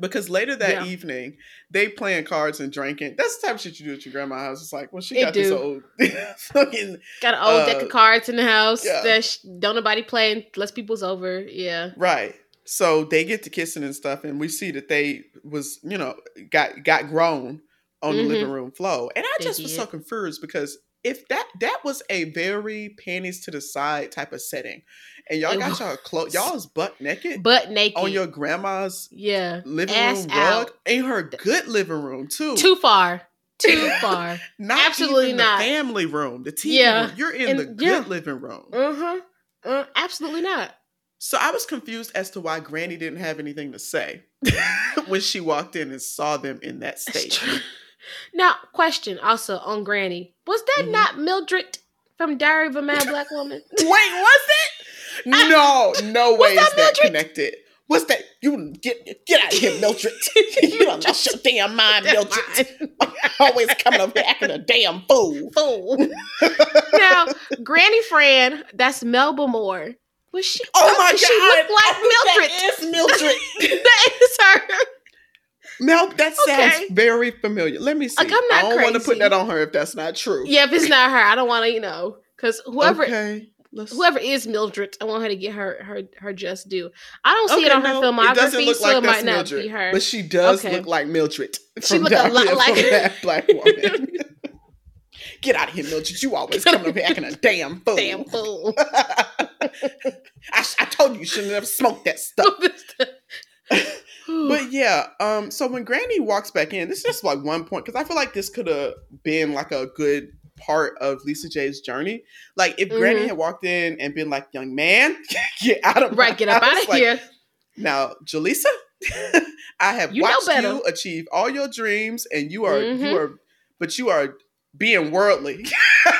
Speaker 2: Because later that
Speaker 1: Yeah.
Speaker 2: evening, they playing cards and drinking. That's the type of shit you do at your grandma's house. It's like, well, she got this old fucking
Speaker 1: Got an old deck
Speaker 2: Uh,
Speaker 1: of cards in the house
Speaker 2: yeah.
Speaker 1: that sh- don't nobody play unless people's over. Yeah.
Speaker 2: right. So they get to kissing and stuff, and we see that they was, you know, got got grown on the
Speaker 1: Mhm.
Speaker 2: living room floor. And I
Speaker 1: They
Speaker 2: just was so confused because if that that was a very panties to the side type of setting, and y'all
Speaker 1: It
Speaker 2: got
Speaker 1: was.
Speaker 2: y'all clothes, y'all's butt naked
Speaker 1: Butt naked.
Speaker 2: on your grandma's
Speaker 1: yeah.
Speaker 2: living
Speaker 1: Ass
Speaker 2: room
Speaker 1: out.
Speaker 2: rug, in her good living room too.
Speaker 1: Too far. Too far.
Speaker 2: Not
Speaker 1: Absolutely
Speaker 2: even
Speaker 1: not.
Speaker 2: the family room, the TV
Speaker 1: Yeah.
Speaker 2: room. You're in
Speaker 1: And-
Speaker 2: the good
Speaker 1: yeah.
Speaker 2: living room.
Speaker 1: Uh-huh. Uh, absolutely not.
Speaker 2: So I was confused as to why Granny didn't have anything to say when she walked in and saw them in that state.
Speaker 1: Now, question also on Granny. Was that
Speaker 2: Mhm.
Speaker 1: not Mildred from Diary of a Mad Black Woman?
Speaker 2: Wait, was it? No, no way
Speaker 1: that
Speaker 2: is that
Speaker 1: Mildred?
Speaker 2: connected. What's that? You get get out of here, Mildred. you don't lost your damn mind, Mildred. Always coming up here acting a damn fool.
Speaker 1: Fool. now, Granny Fran, that's Melba Moore. Was she?
Speaker 2: Oh my god!
Speaker 1: She looked like Mildred.
Speaker 2: That is Mildred.
Speaker 1: that is.
Speaker 2: Mel, that sounds
Speaker 1: Okay.
Speaker 2: very familiar. Let me see.
Speaker 1: Like,
Speaker 2: I don't want to put that on her if that's not true.
Speaker 1: Yeah, if it's not her, I don't want to, you know, because whoever
Speaker 2: Okay.
Speaker 1: Whoever is Mildred, I want her to get her her her just due. I don't see it
Speaker 2: Okay,
Speaker 1: on her
Speaker 2: no,
Speaker 1: filmography,
Speaker 2: It doesn't look
Speaker 1: so
Speaker 2: like
Speaker 1: it might not
Speaker 2: Mildred,
Speaker 1: be her.
Speaker 2: But she does
Speaker 1: Okay.
Speaker 2: look like Mildred.
Speaker 1: She
Speaker 2: from
Speaker 1: look a lot like her.
Speaker 2: Mad Black woman. Get out of here, Mildred. You always coming up here acting a damn fool.
Speaker 1: Damn fool.
Speaker 2: I, I told you you shouldn't have smoked that stuff. But yeah, um, so when Granny walks back in, this is just like one point because I feel like this could have been like a good part of Lisa J's journey. Like if Granny
Speaker 1: Mhm.
Speaker 2: had walked in and been like, "Young man, get out of
Speaker 1: right, get up
Speaker 2: house,"
Speaker 1: out of
Speaker 2: like,
Speaker 1: here.
Speaker 2: Now, Jaleesa, I have
Speaker 1: You
Speaker 2: watched you achieve all your dreams, and you are
Speaker 1: Mhm.
Speaker 2: you are, but you are being worldly.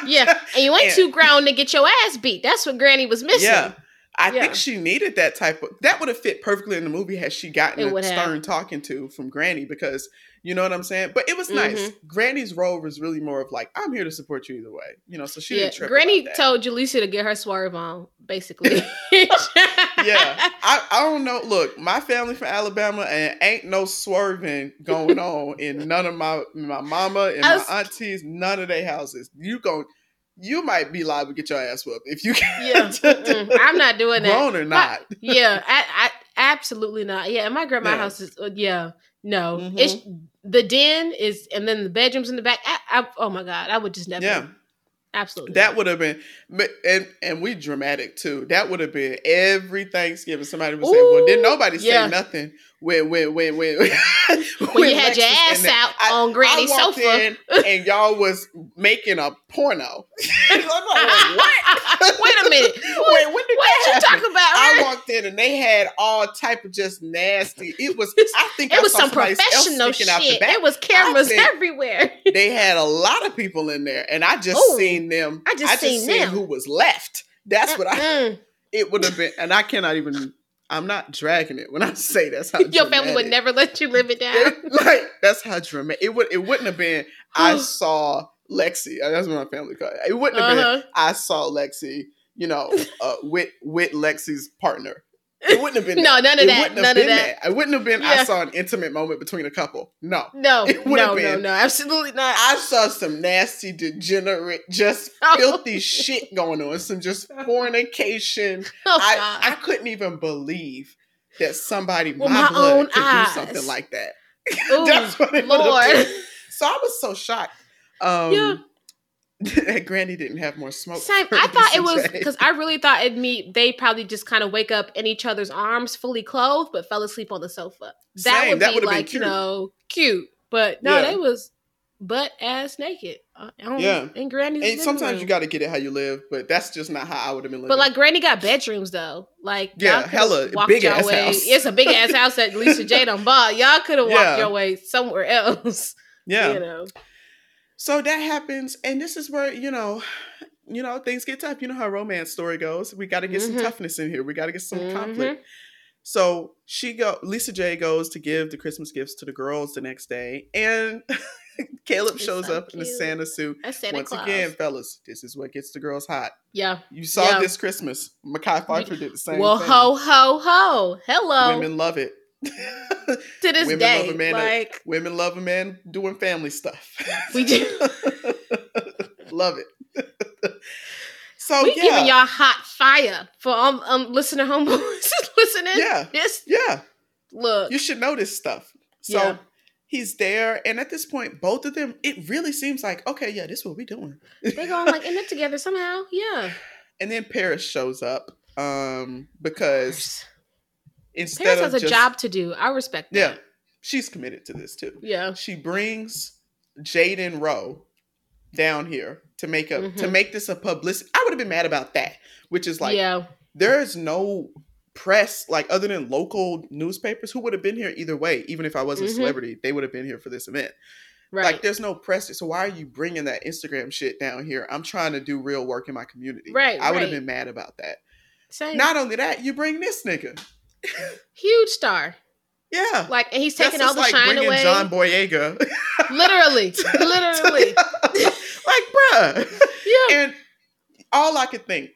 Speaker 1: Yeah, and you ain't
Speaker 2: And-
Speaker 1: too grown to get your ass beat. That's what Granny was missing.
Speaker 2: Yeah. I
Speaker 1: Yeah.
Speaker 2: think she needed that type of that would have fit perfectly in the movie had she gotten a
Speaker 1: would have.
Speaker 2: stern talking to from Granny because you know what I'm saying. But it was nice.
Speaker 1: Mm-hmm.
Speaker 2: Granny's role was really more of like I'm here to support you either way, you know. So she
Speaker 1: yeah. Granny told Jaleesa to get her swerve on, basically.
Speaker 2: yeah, I, I don't know. Look, my family from Alabama, and ain't no swerving going on in none of my my mama and
Speaker 1: I
Speaker 2: my aunties, none of their houses. You go, you might be liable to get your ass whooped if you
Speaker 1: yeah, mm-mm. I'm not doing that.
Speaker 2: grown or
Speaker 1: My-
Speaker 2: not.
Speaker 1: yeah, I, I absolutely not. Yeah, and my grandma's
Speaker 2: Yeah.
Speaker 1: house is uh, yeah. No,
Speaker 2: Mhm.
Speaker 1: it's the den is, and then the bedrooms in the back. I, I, oh my god, I would just never.
Speaker 2: Yeah.
Speaker 1: absolutely.
Speaker 2: That would have been, but and and we dramatic too. That would have been every Thanksgiving. Somebody would say, "Well, didn't nobody
Speaker 1: yeah.
Speaker 2: say nothing?" When when when when when,
Speaker 1: when you had your ass out on Granny's
Speaker 2: I
Speaker 1: sofa.
Speaker 2: and y'all was making a porno. Like, what?
Speaker 1: Wait a minute.
Speaker 2: Wait, when did
Speaker 1: What
Speaker 2: that
Speaker 1: did you talk about?
Speaker 2: I walked in and they had all type of just nasty. It was. I think I
Speaker 1: it was
Speaker 2: saw
Speaker 1: some professional
Speaker 2: sticking out the
Speaker 1: shit.
Speaker 2: back.
Speaker 1: There was cameras everywhere.
Speaker 2: they had a lot of people in there, and I just
Speaker 1: Ooh,
Speaker 2: seen them.
Speaker 1: I just seen them.
Speaker 2: who was left. That's what I. It would have been, and I cannot even. I'm not dragging it when I say that's how
Speaker 1: Your family would never let you live it down.
Speaker 2: It- like that's how dramatic. It would. It wouldn't have been. I saw Lexi. uh, That's what my family called. It It wouldn't have been.
Speaker 1: Uh-huh.
Speaker 2: I saw Lexi. You know, uh, with with Lexi's partner. It wouldn't have been.
Speaker 1: No,
Speaker 2: that.
Speaker 1: none of
Speaker 2: it
Speaker 1: that,
Speaker 2: Wouldn't have
Speaker 1: none of
Speaker 2: been
Speaker 1: that.
Speaker 2: It wouldn't have been. I saw an intimate moment between a couple. No.
Speaker 1: No,
Speaker 2: It would
Speaker 1: no,
Speaker 2: have
Speaker 1: no,
Speaker 2: been.
Speaker 1: no, absolutely not.
Speaker 2: I saw some nasty, degenerate, just
Speaker 1: Oh.
Speaker 2: filthy shit going on. Some just fornication.
Speaker 1: oh,
Speaker 2: I, I couldn't even believe that somebody
Speaker 1: With
Speaker 2: my,
Speaker 1: my
Speaker 2: blood
Speaker 1: own
Speaker 2: could
Speaker 1: eyes.
Speaker 2: do something like that.
Speaker 1: Ooh,
Speaker 2: That's what it
Speaker 1: Lord.
Speaker 2: So I was so shocked. Um,
Speaker 1: Yeah.
Speaker 2: That Granny didn't have more smoke.
Speaker 1: Same. I thought it was because I really thought it me. They probably just kind of wake up in each other's arms, fully clothed, but fell asleep on the sofa. That
Speaker 2: Same.
Speaker 1: would
Speaker 2: That
Speaker 1: be like you
Speaker 2: cute.
Speaker 1: know cute, but no,
Speaker 2: Yeah.
Speaker 1: they was butt ass naked.
Speaker 2: Yeah.
Speaker 1: in Granny's.
Speaker 2: And sometimes
Speaker 1: room.
Speaker 2: you got to get it how you live, but that's just not how I would have been living.
Speaker 1: But like Granny got bedrooms though. Like
Speaker 2: Yeah, hella
Speaker 1: walked
Speaker 2: big ass
Speaker 1: way.
Speaker 2: house.
Speaker 1: It's a big ass house that Lisa J done bought. Y'all could have walked
Speaker 2: Yeah.
Speaker 1: your way somewhere else.
Speaker 2: yeah.
Speaker 1: You know.
Speaker 2: So that happens, and this is where you know, you know, things get tough. You know how romance story goes. We got to get
Speaker 1: Mhm.
Speaker 2: some toughness in here. We got to get some
Speaker 1: Mhm.
Speaker 2: conflict. So she go. Lisa J goes to give the Christmas gifts to the girls the next day, and Caleb
Speaker 1: It's
Speaker 2: shows
Speaker 1: so
Speaker 2: up in a. Santa suit.
Speaker 1: That's Santa
Speaker 2: Once
Speaker 1: Claus.
Speaker 2: again, fellas, this is what gets the girls hot.
Speaker 1: Yeah.
Speaker 2: You saw
Speaker 1: Yeah.
Speaker 2: this Christmas. Mekhi Phifer did the same
Speaker 1: Well,
Speaker 2: thing.
Speaker 1: ho ho ho. Hello.
Speaker 2: Women love it.
Speaker 1: To this
Speaker 2: women
Speaker 1: day.
Speaker 2: love a man that-
Speaker 1: like
Speaker 2: Women love a man doing family stuff.
Speaker 1: We do.
Speaker 2: love it. so
Speaker 1: we
Speaker 2: yeah,
Speaker 1: giving y'all hot fire for um, um listener homeboys listening.
Speaker 2: Yeah.
Speaker 1: This
Speaker 2: yeah,
Speaker 1: look.
Speaker 2: you should know this stuff. So
Speaker 1: Yeah.
Speaker 2: he's there, and at this point, both of them, it really seems like okay, yeah, this is what we doing.
Speaker 1: they going like end it together somehow. Yeah.
Speaker 2: And then Paris shows up um because
Speaker 1: Paris
Speaker 2: instead
Speaker 1: has
Speaker 2: of
Speaker 1: a job to do. I respect that.
Speaker 2: yeah, she's committed to this too.
Speaker 1: Yeah.
Speaker 2: She brings Jaden Rowe down here to make a to
Speaker 1: Mhm.
Speaker 2: make this a publicity. I would have been mad about that, which is like
Speaker 1: yeah.
Speaker 2: there is no press like other than local newspapers who would have been here either way even if i wasn't
Speaker 1: Mhm.
Speaker 2: a celebrity they would have been here for this event
Speaker 1: Right.
Speaker 2: Like, there's no press. So why are you bringing that Instagram shit down here? I'm trying to do real work in my community.
Speaker 1: Right,
Speaker 2: I would have
Speaker 1: right.
Speaker 2: been mad about that.
Speaker 1: Same.
Speaker 2: Not only that, you bring this nigga.
Speaker 1: Huge star.
Speaker 2: Yeah.
Speaker 1: Like, and he's taking all the
Speaker 2: like
Speaker 1: shine away.
Speaker 2: John Boyega.
Speaker 1: literally, literally.
Speaker 2: like, bruh.
Speaker 1: Yeah.
Speaker 2: And all I could think,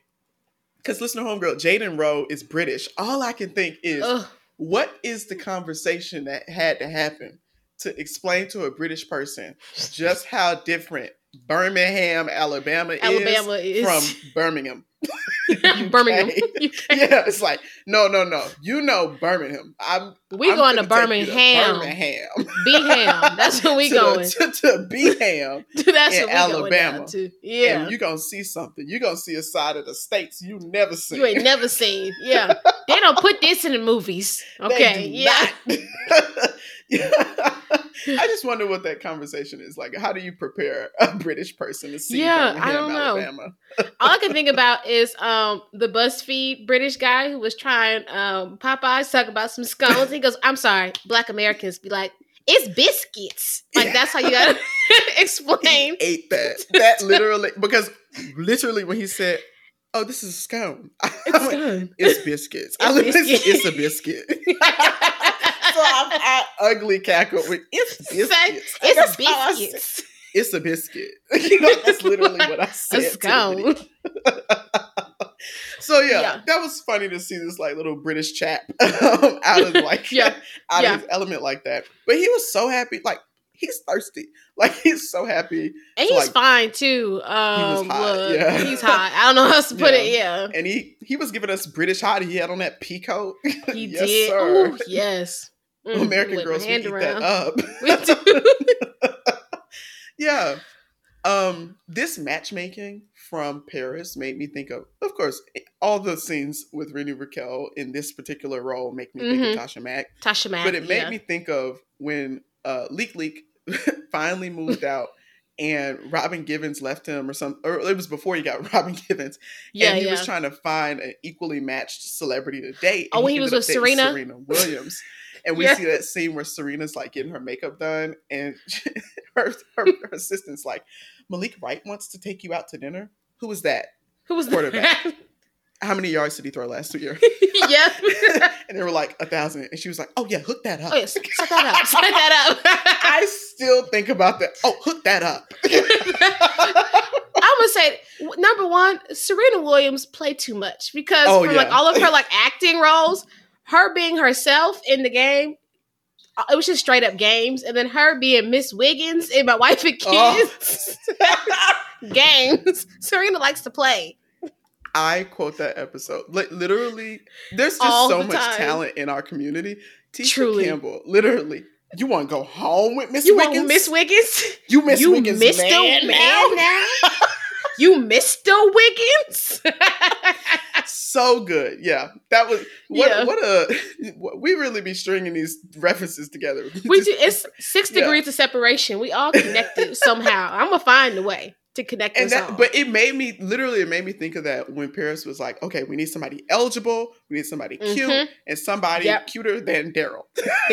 Speaker 2: because listener homegirl, Jaden Rowe is British. All I can think is,
Speaker 1: Ugh.
Speaker 2: what is the conversation that had to happen to explain to a British person just how different Birmingham, Alabama,
Speaker 1: Alabama
Speaker 2: is,
Speaker 1: is-
Speaker 2: from Birmingham?
Speaker 1: Birmingham.
Speaker 2: yeah, it's like no, no, no. You know Birmingham. I'm.
Speaker 1: We
Speaker 2: I'm
Speaker 1: going to Birmingham.
Speaker 2: Birmingham.
Speaker 1: Beham. That's where we
Speaker 2: to,
Speaker 1: going.
Speaker 2: to, to Beham.
Speaker 1: That's
Speaker 2: in
Speaker 1: we
Speaker 2: Alabama.
Speaker 1: to. Yeah.
Speaker 2: And you're gonna see something. You're gonna see a side of the states you never seen.
Speaker 1: You ain't never seen. Yeah. They don't put this in the movies. Okay. Yeah.
Speaker 2: Yeah. I just wonder what that conversation is like. How do you prepare a British person to see
Speaker 1: Yeah, I don't know.
Speaker 2: Alabama?
Speaker 1: All I can think about is um the BuzzFeed British guy who was trying um Popeyes talk about some scones. He goes, I'm sorry, black Americans be like, it's biscuits. Like that's how you gotta explain.
Speaker 2: He ate that. That literally because literally when he said, "Oh, this is a scone," I
Speaker 1: It's scone.
Speaker 2: It's biscuits.
Speaker 1: It's biscuits.
Speaker 2: it's a biscuit. so I'm, I ugly cackled with it's biscuits.
Speaker 1: it's
Speaker 2: a biscuit. Said- It's a biscuit. you know, that's literally what I said.
Speaker 1: A scone.
Speaker 2: So yeah,
Speaker 1: Yeah.
Speaker 2: that was funny to see this like little British chap um, out of like
Speaker 1: Yeah.
Speaker 2: out
Speaker 1: Yeah.
Speaker 2: of his element like that. But he was so happy. Like he's thirsty. Like he's so happy.
Speaker 1: And
Speaker 2: So,
Speaker 1: he's
Speaker 2: like,
Speaker 1: fine too. Um,
Speaker 2: hot,
Speaker 1: look,
Speaker 2: yeah.
Speaker 1: he's hot. I don't know how to put it. Yeah,
Speaker 2: And he he was giving us British hot. He had on that peacoat.
Speaker 1: he
Speaker 2: yes,
Speaker 1: did.
Speaker 2: Sir.
Speaker 1: Ooh, yes. Mm,
Speaker 2: American girls, we eat
Speaker 1: around.
Speaker 2: that up.
Speaker 1: We do.
Speaker 2: yeah. Um, this matchmaking from Paris made me think of, of course, all the scenes with Wendy Raquel in this particular role make me think of Tasha Mack.
Speaker 1: Tasha Mack.
Speaker 2: But it made
Speaker 1: yeah.
Speaker 2: me think of when uh, Leak Leak finally moved out and Robin Givens left him or some or it was before he got Robin Givens.
Speaker 1: Yeah,
Speaker 2: and he
Speaker 1: yeah.
Speaker 2: was trying to find an equally matched celebrity to date.
Speaker 1: Oh,
Speaker 2: and
Speaker 1: when he was with Serena?
Speaker 2: Serena Williams. And we
Speaker 1: Yeah.
Speaker 2: see that scene where Serena's like getting her makeup done, and her, her, her assistant's like, Malik Wright wants to take you out to dinner. Who was that?
Speaker 1: Who was
Speaker 2: quarterback.
Speaker 1: that?
Speaker 2: How many yards did he throw last year?
Speaker 1: yeah.
Speaker 2: and they were like a thousand, and she was like, "Oh yeah, hook that up."
Speaker 1: Oh yes, set that up. Set that up.
Speaker 2: I still think about that. Oh, hook that up.
Speaker 1: I'm gonna say number one, Serena Williams played too much because
Speaker 2: Oh,
Speaker 1: from like all of her like acting roles, her being herself in the game, uh, it was just straight up games, and then her being Miss Wiggins in My Wife and
Speaker 2: Oh.
Speaker 1: Kids games. Serena likes to play.
Speaker 2: I quote that episode. Li- literally, there's just
Speaker 1: All
Speaker 2: so
Speaker 1: the
Speaker 2: much talent in our community. Tisha
Speaker 1: Truly.
Speaker 2: Campbell, literally. You want to go home with Miss
Speaker 1: You
Speaker 2: Wiggins?
Speaker 1: want Miss Wiggins?
Speaker 2: You Miss
Speaker 1: you
Speaker 2: Wiggins
Speaker 1: Mr.
Speaker 2: man,
Speaker 1: Man
Speaker 2: now?
Speaker 1: now? you Mr. Wiggins?
Speaker 2: so good. Yeah, that was what.
Speaker 1: Yeah.
Speaker 2: What a what- we really be stringing these references together.
Speaker 1: we
Speaker 2: Just-
Speaker 1: do, it's six
Speaker 2: Yeah.
Speaker 1: degrees of separation. We all connected somehow. I'm gonna find a way to connect
Speaker 2: and that, but it made me literally it made me think of that when Paris was like, okay, we need somebody eligible, we need somebody cute,
Speaker 1: Mhm.
Speaker 2: and somebody
Speaker 1: Yep.
Speaker 2: cuter than Daryl.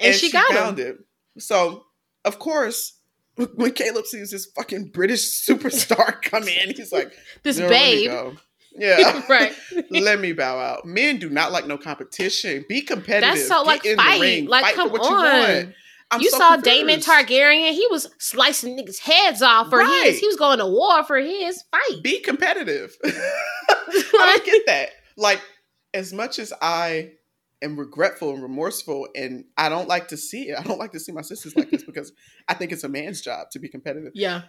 Speaker 1: and, she, got
Speaker 2: found
Speaker 1: him.
Speaker 2: it. So of course, when Caleb sees this fucking British superstar come in, he's like,
Speaker 1: This
Speaker 2: "Girl, let me
Speaker 1: babe,
Speaker 2: yeah,
Speaker 1: right?
Speaker 2: let me bow out. Men do not like no competition. Be competitive.
Speaker 1: That's so
Speaker 2: Get
Speaker 1: like
Speaker 2: in the
Speaker 1: fight.
Speaker 2: ring.
Speaker 1: Like
Speaker 2: Fight
Speaker 1: come on.
Speaker 2: You. I'm
Speaker 1: you
Speaker 2: so
Speaker 1: saw
Speaker 2: Daemon.
Speaker 1: Targaryen. He was slicing niggas' heads off for
Speaker 2: Right.
Speaker 1: his. He was going to war for his fight.
Speaker 2: Be competitive. I don't get that. Like, as much as I am regretful and remorseful, and I don't like to see it, I don't like to see my sisters like this because I think it's a man's job to be competitive.
Speaker 1: yeah.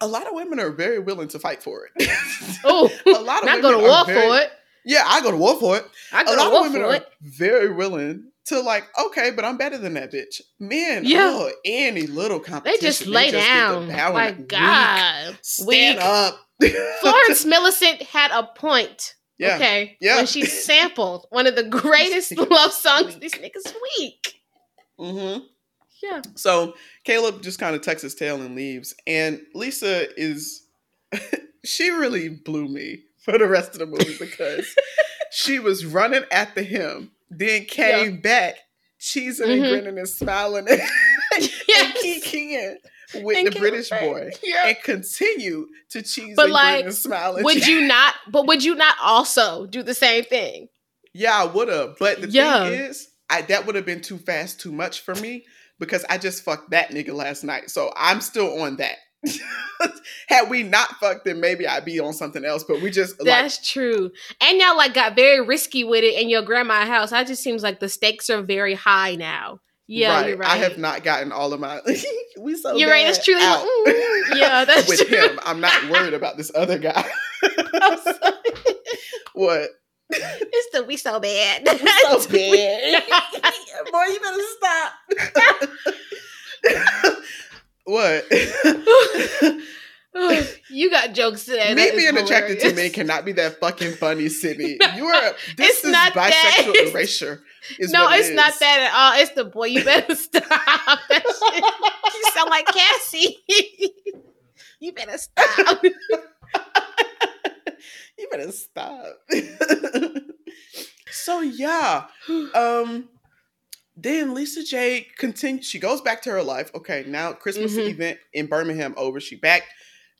Speaker 2: A lot of women are very willing to fight for it.
Speaker 1: Oh,
Speaker 2: a lot of
Speaker 1: not
Speaker 2: women
Speaker 1: go to war
Speaker 2: very-
Speaker 1: for it.
Speaker 2: Yeah, I go to war for it.
Speaker 1: I
Speaker 2: A
Speaker 1: go
Speaker 2: lot
Speaker 1: to
Speaker 2: of women
Speaker 1: for
Speaker 2: are
Speaker 1: it.
Speaker 2: very willing to like, okay, but I'm better than that bitch. Men,
Speaker 1: Yeah.
Speaker 2: oh, any little competition, they
Speaker 1: just lay
Speaker 2: just
Speaker 1: down. Like
Speaker 2: weak.
Speaker 1: God,
Speaker 2: stand
Speaker 1: weak.
Speaker 2: up.
Speaker 1: Florence Millicent had a point.
Speaker 2: Yeah.
Speaker 1: Okay.
Speaker 2: Yeah.
Speaker 1: When she sampled one of the greatest love songs, these niggas weak.
Speaker 2: hmm
Speaker 1: Yeah.
Speaker 2: So Caleb just kind of tucks his tail and leaves, and Lisa is she really blew me for the rest of the movie because she was running at the him, then came back, cheesing and
Speaker 1: Mhm.
Speaker 2: grinning and smiling, and
Speaker 1: Yes.
Speaker 2: can with
Speaker 1: And
Speaker 2: the British
Speaker 1: Burton.
Speaker 2: boy
Speaker 1: Yeah.
Speaker 2: and continue to cheese
Speaker 1: But,
Speaker 2: and
Speaker 1: like,
Speaker 2: grin and smile
Speaker 1: Would you not? But would you not also do the same thing?
Speaker 2: Yeah, I would have. But the
Speaker 1: Yeah.
Speaker 2: thing is, I that would have been too fast, too much for me because I just fucked that nigga last night. So I'm still on that. Had we not fucked, then maybe I'd be on something else. But we just like
Speaker 1: That's true. And y'all like got very risky with it in your grandma's house. That just seems like the stakes are very high now. Yeah, you're right.
Speaker 2: I have not gotten all of my. we so
Speaker 1: You're right. It's truly.
Speaker 2: out.
Speaker 1: Yeah, that's
Speaker 2: with
Speaker 1: true.
Speaker 2: him. I'm not worried about this other guy.
Speaker 1: I'm sorry.
Speaker 2: what?
Speaker 1: It's the we so bad.
Speaker 2: so bad. Boy, you better stop. What?
Speaker 1: you got jokes today.
Speaker 2: me
Speaker 1: That
Speaker 2: being attracted to men cannot be that fucking funny, Sydney.
Speaker 1: No,
Speaker 2: you are. This
Speaker 1: it's
Speaker 2: is
Speaker 1: not that.
Speaker 2: bisexual erasure. is
Speaker 1: no,
Speaker 2: it
Speaker 1: it's not that at all. It's the boy. You better stop. You sound like Cassie. you better stop.
Speaker 2: you better stop. so yeah, um, then Lisa J continues. She goes back to her life. Okay, now Christmas
Speaker 1: Mhm.
Speaker 2: event in Birmingham over. She back.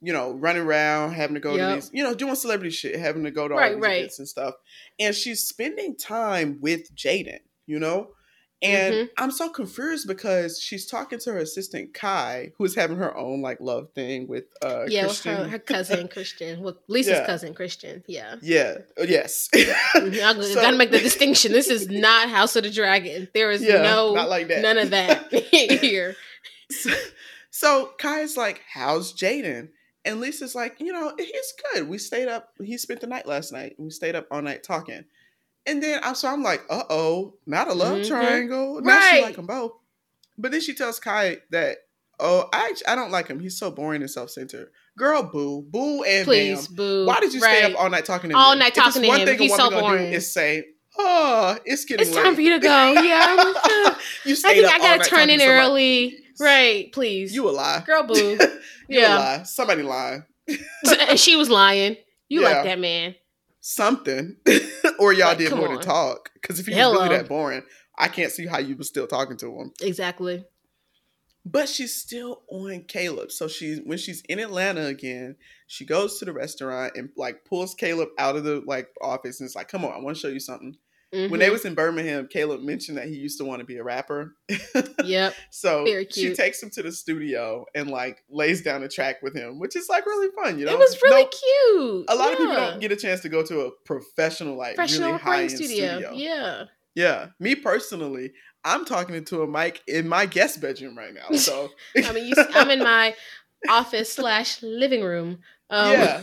Speaker 2: You know, running around, having to go
Speaker 1: Yep.
Speaker 2: to these, you know, doing celebrity shit, having to go to all these
Speaker 1: right.
Speaker 2: events and stuff. And she's spending time with Jaden, you know? And
Speaker 1: Mhm.
Speaker 2: I'm so confused because she's talking to her assistant Kai, who is having her own like love thing with uh
Speaker 1: yeah, with her, her cousin Christian. Well, Lisa's
Speaker 2: Yeah.
Speaker 1: cousin Christian. Yeah.
Speaker 2: Yeah. uh, Yes.
Speaker 1: Mhm, I
Speaker 2: So-
Speaker 1: gotta make the distinction. This is not House of the Dragon. There is
Speaker 2: Yeah,
Speaker 1: no
Speaker 2: not like that.
Speaker 1: none of that here.
Speaker 2: so, so is like, "How's Jaden?" And Lisa's like, "You know, he's good. We stayed up. He spent the night last night. We stayed up all night talking." And then I'm so I'm like, "Uh oh, not a love
Speaker 1: Mhm.
Speaker 2: triangle." Now she like them both. But then she tells Kai that, "Oh, I I don't like him. He's so boring and self centered." Girl, boo, boo, and
Speaker 1: Please,
Speaker 2: bam.
Speaker 1: boo.
Speaker 2: Why did you stay up all night talking to him?
Speaker 1: All night talking to
Speaker 2: one
Speaker 1: him.
Speaker 2: Thing
Speaker 1: He's
Speaker 2: a woman
Speaker 1: so boring.
Speaker 2: do is say, "Oh, it's getting
Speaker 1: It's
Speaker 2: late."
Speaker 1: time for you to go. Yeah.
Speaker 2: you
Speaker 1: I
Speaker 2: stayed
Speaker 1: think
Speaker 2: up
Speaker 1: I
Speaker 2: all
Speaker 1: gotta
Speaker 2: night
Speaker 1: turn in early. Right, please.
Speaker 2: You a lie.
Speaker 1: Girl boo.
Speaker 2: you a
Speaker 1: Yeah.
Speaker 2: lie. Somebody lying.
Speaker 1: and she was lying. You
Speaker 2: Yeah.
Speaker 1: like that man.
Speaker 2: Something. or y'all
Speaker 1: Like,
Speaker 2: did more
Speaker 1: on.
Speaker 2: than talk. Because if he was
Speaker 1: Hello.
Speaker 2: really that boring, I can't see how you were still talking to him.
Speaker 1: Exactly.
Speaker 2: But she's still on Caleb. So she's when she's in Atlanta again, she goes to the restaurant and like pulls Caleb out of the like office and it's like, come on, I want to show you something. When they
Speaker 1: Mhm.
Speaker 2: was in Birmingham, Caleb mentioned that he used to want to be a rapper.
Speaker 1: Yep.
Speaker 2: so she takes him to the studio and like lays down a track with him, which is like really fun, you know.
Speaker 1: it was really
Speaker 2: No-
Speaker 1: cute.
Speaker 2: a lot of people don't get a chance to go to a professional, like
Speaker 1: professional
Speaker 2: really high end
Speaker 1: studio.
Speaker 2: studio.
Speaker 1: Yeah.
Speaker 2: Yeah, me personally, I'm talking into a mic in my guest bedroom right now. So
Speaker 1: I mean, you, I'm in my office slash living room. Um,
Speaker 2: yeah,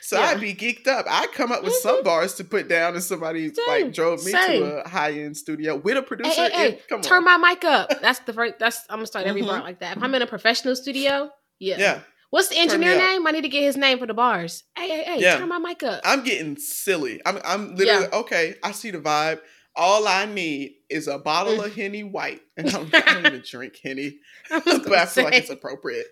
Speaker 2: so
Speaker 1: yeah.
Speaker 2: I'd be geeked up. I'd come up with some bars to put down, and somebody
Speaker 1: Same,
Speaker 2: like drove me
Speaker 1: same.
Speaker 2: to a high end studio with a producer.
Speaker 1: hey, hey,
Speaker 2: and- come
Speaker 1: turn
Speaker 2: on,
Speaker 1: my mic up. That's the first. That's I'm gonna start every
Speaker 2: Mhm.
Speaker 1: bar like that. If I'm in a professional studio, yeah.
Speaker 2: yeah,
Speaker 1: What's the engineer name? I need to get his name for the bars. Hey, hey, hey,
Speaker 2: Yeah.
Speaker 1: turn my mic up.
Speaker 2: I'm getting silly. I'm I'm literally okay. I see the vibe. All I need is a bottle of Henny White, and I don't, I don't even drink Henny. But I feel like it's appropriate.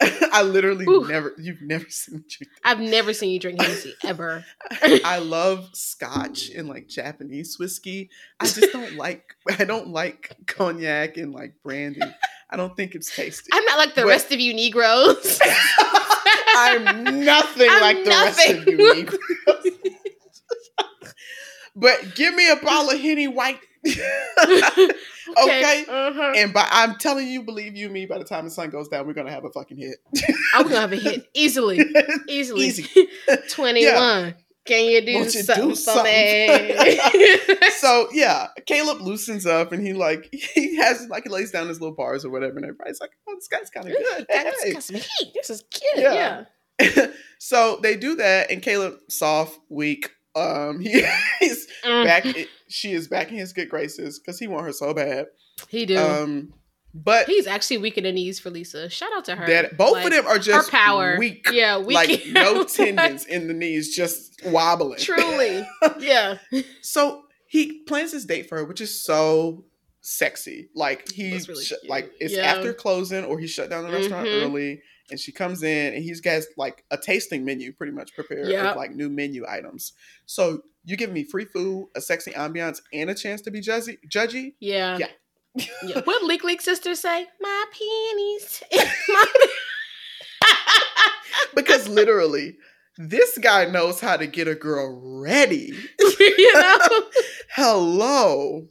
Speaker 2: I literally
Speaker 1: Ooh.
Speaker 2: never, you've never seen me drink.
Speaker 1: I've never seen you drink Hennessy ever.
Speaker 2: I love scotch and like Japanese whiskey. I just don't like, I don't like cognac and like brandy. I don't think it's tasty.
Speaker 1: I'm not like the
Speaker 2: But-
Speaker 1: rest of you Negroes.
Speaker 2: I'm nothing
Speaker 1: I'm
Speaker 2: like the rest of you Negroes. But give me a bottle of Henny White. Okay.
Speaker 1: Uh-huh.
Speaker 2: and by I'm telling you, believe you me, by the time the sun goes down, we're gonna have a fucking hit.
Speaker 1: I'm gonna have a hit easily. Easily.
Speaker 2: Easy.
Speaker 1: 21. Can you do
Speaker 2: Won't you
Speaker 1: something
Speaker 2: do something? so yeah, Caleb loosens up and he like he has like he lays down his little bars or whatever, and everybody's like, "Oh, this guy's kind of good." Hey.
Speaker 1: got some heat. This is cute.
Speaker 2: Yeah.
Speaker 1: Yeah.
Speaker 2: so they do that, and Caleb soft, weak. Um, he, he's
Speaker 1: Mm,
Speaker 2: back. She is back in his good graces because he want her so bad.
Speaker 1: he do.
Speaker 2: Um, but
Speaker 1: He's actually weak in the knees for Lisa. Shout out to her.
Speaker 2: that both
Speaker 1: Like,
Speaker 2: of them are
Speaker 1: her
Speaker 2: just
Speaker 1: power.
Speaker 2: weak.
Speaker 1: Yeah, weak.
Speaker 2: Like no tendons in the knees, just wobbling.
Speaker 1: Truly. Yeah.
Speaker 2: So he plans his date for her, which is so sexy. Like
Speaker 1: he's really
Speaker 2: sh- like it's
Speaker 1: Yeah.
Speaker 2: after closing or he shut down the restaurant
Speaker 1: Mhm.
Speaker 2: early and she comes in and he's got like a tasting menu pretty much prepared
Speaker 1: Yep.
Speaker 2: of like new menu items. So you give me free food, a sexy ambiance, and a chance to be judgy. Judgy.
Speaker 1: Yeah.
Speaker 2: Yeah.
Speaker 1: Yeah. What Leak Leak sisters say? My panties. My-
Speaker 2: because literally, this guy knows how to get a girl ready.
Speaker 1: you know?
Speaker 2: Hello.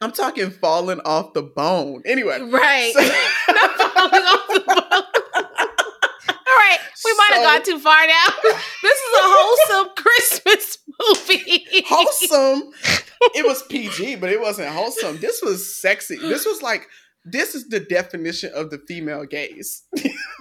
Speaker 2: I'm talking falling off the bone. Anyway.
Speaker 1: Right.
Speaker 2: so-
Speaker 1: Not falling off the bone. All right, we might have
Speaker 2: So-
Speaker 1: gone too far now. This is a wholesome Christmas movie.
Speaker 2: wholesome. It was PG, but it wasn't wholesome. This was sexy. This was like this is the definition of the female gaze.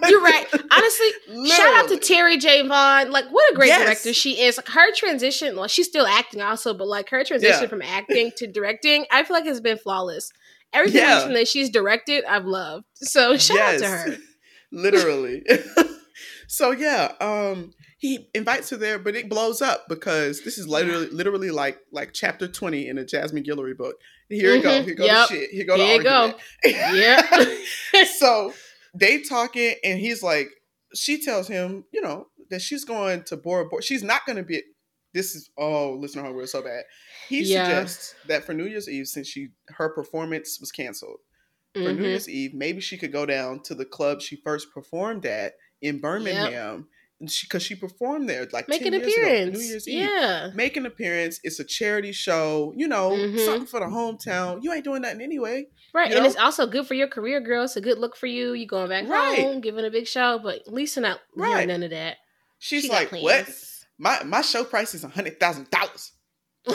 Speaker 1: You're right. Honestly, shout out to Terri J. Vaughn. Like, what a great
Speaker 2: Yes.
Speaker 1: director she is. Like, her transition, well, she's still acting also, but like her transition
Speaker 2: Yeah.
Speaker 1: from acting to directing, I feel like has been flawless. Everything
Speaker 2: Yeah.
Speaker 1: that she's directed, I've loved. So shout out to her.
Speaker 2: Literally. so yeah, um he invites her there, but it blows up because this is literally literally like like chapter 20 in a Jasmine Guillory book. Here you go. Here go
Speaker 1: Yep.
Speaker 2: the shit. Here go
Speaker 1: Here you
Speaker 2: the
Speaker 1: go.
Speaker 2: argument.
Speaker 1: Yeah.
Speaker 2: so they talking and he's like she tells him you know that she's going to bora bora she's not going to be this is oh listen to her we're so bad he
Speaker 1: Yeah.
Speaker 2: suggests that for new year's eve since she her performance was canceled for new
Speaker 1: Mhm.
Speaker 2: year's eve maybe she could go down to the club she first performed at in birmingham she because she performed there like
Speaker 1: Make
Speaker 2: 10
Speaker 1: an
Speaker 2: years ago,
Speaker 1: appearance.
Speaker 2: new year's eve
Speaker 1: yeah.
Speaker 2: make an appearance it's a charity show you know
Speaker 1: Mhm.
Speaker 2: something for the hometown you ain't doing nothing anyway
Speaker 1: Right.
Speaker 2: You
Speaker 1: And
Speaker 2: know?
Speaker 1: it's also good for your career, girl. It's a good look for you. You going back
Speaker 2: Right.
Speaker 1: home, giving a big show, but Lisa not
Speaker 2: Right.
Speaker 1: none of that.
Speaker 2: she's
Speaker 1: She
Speaker 2: like what my my show price is a hundred thousand dollars.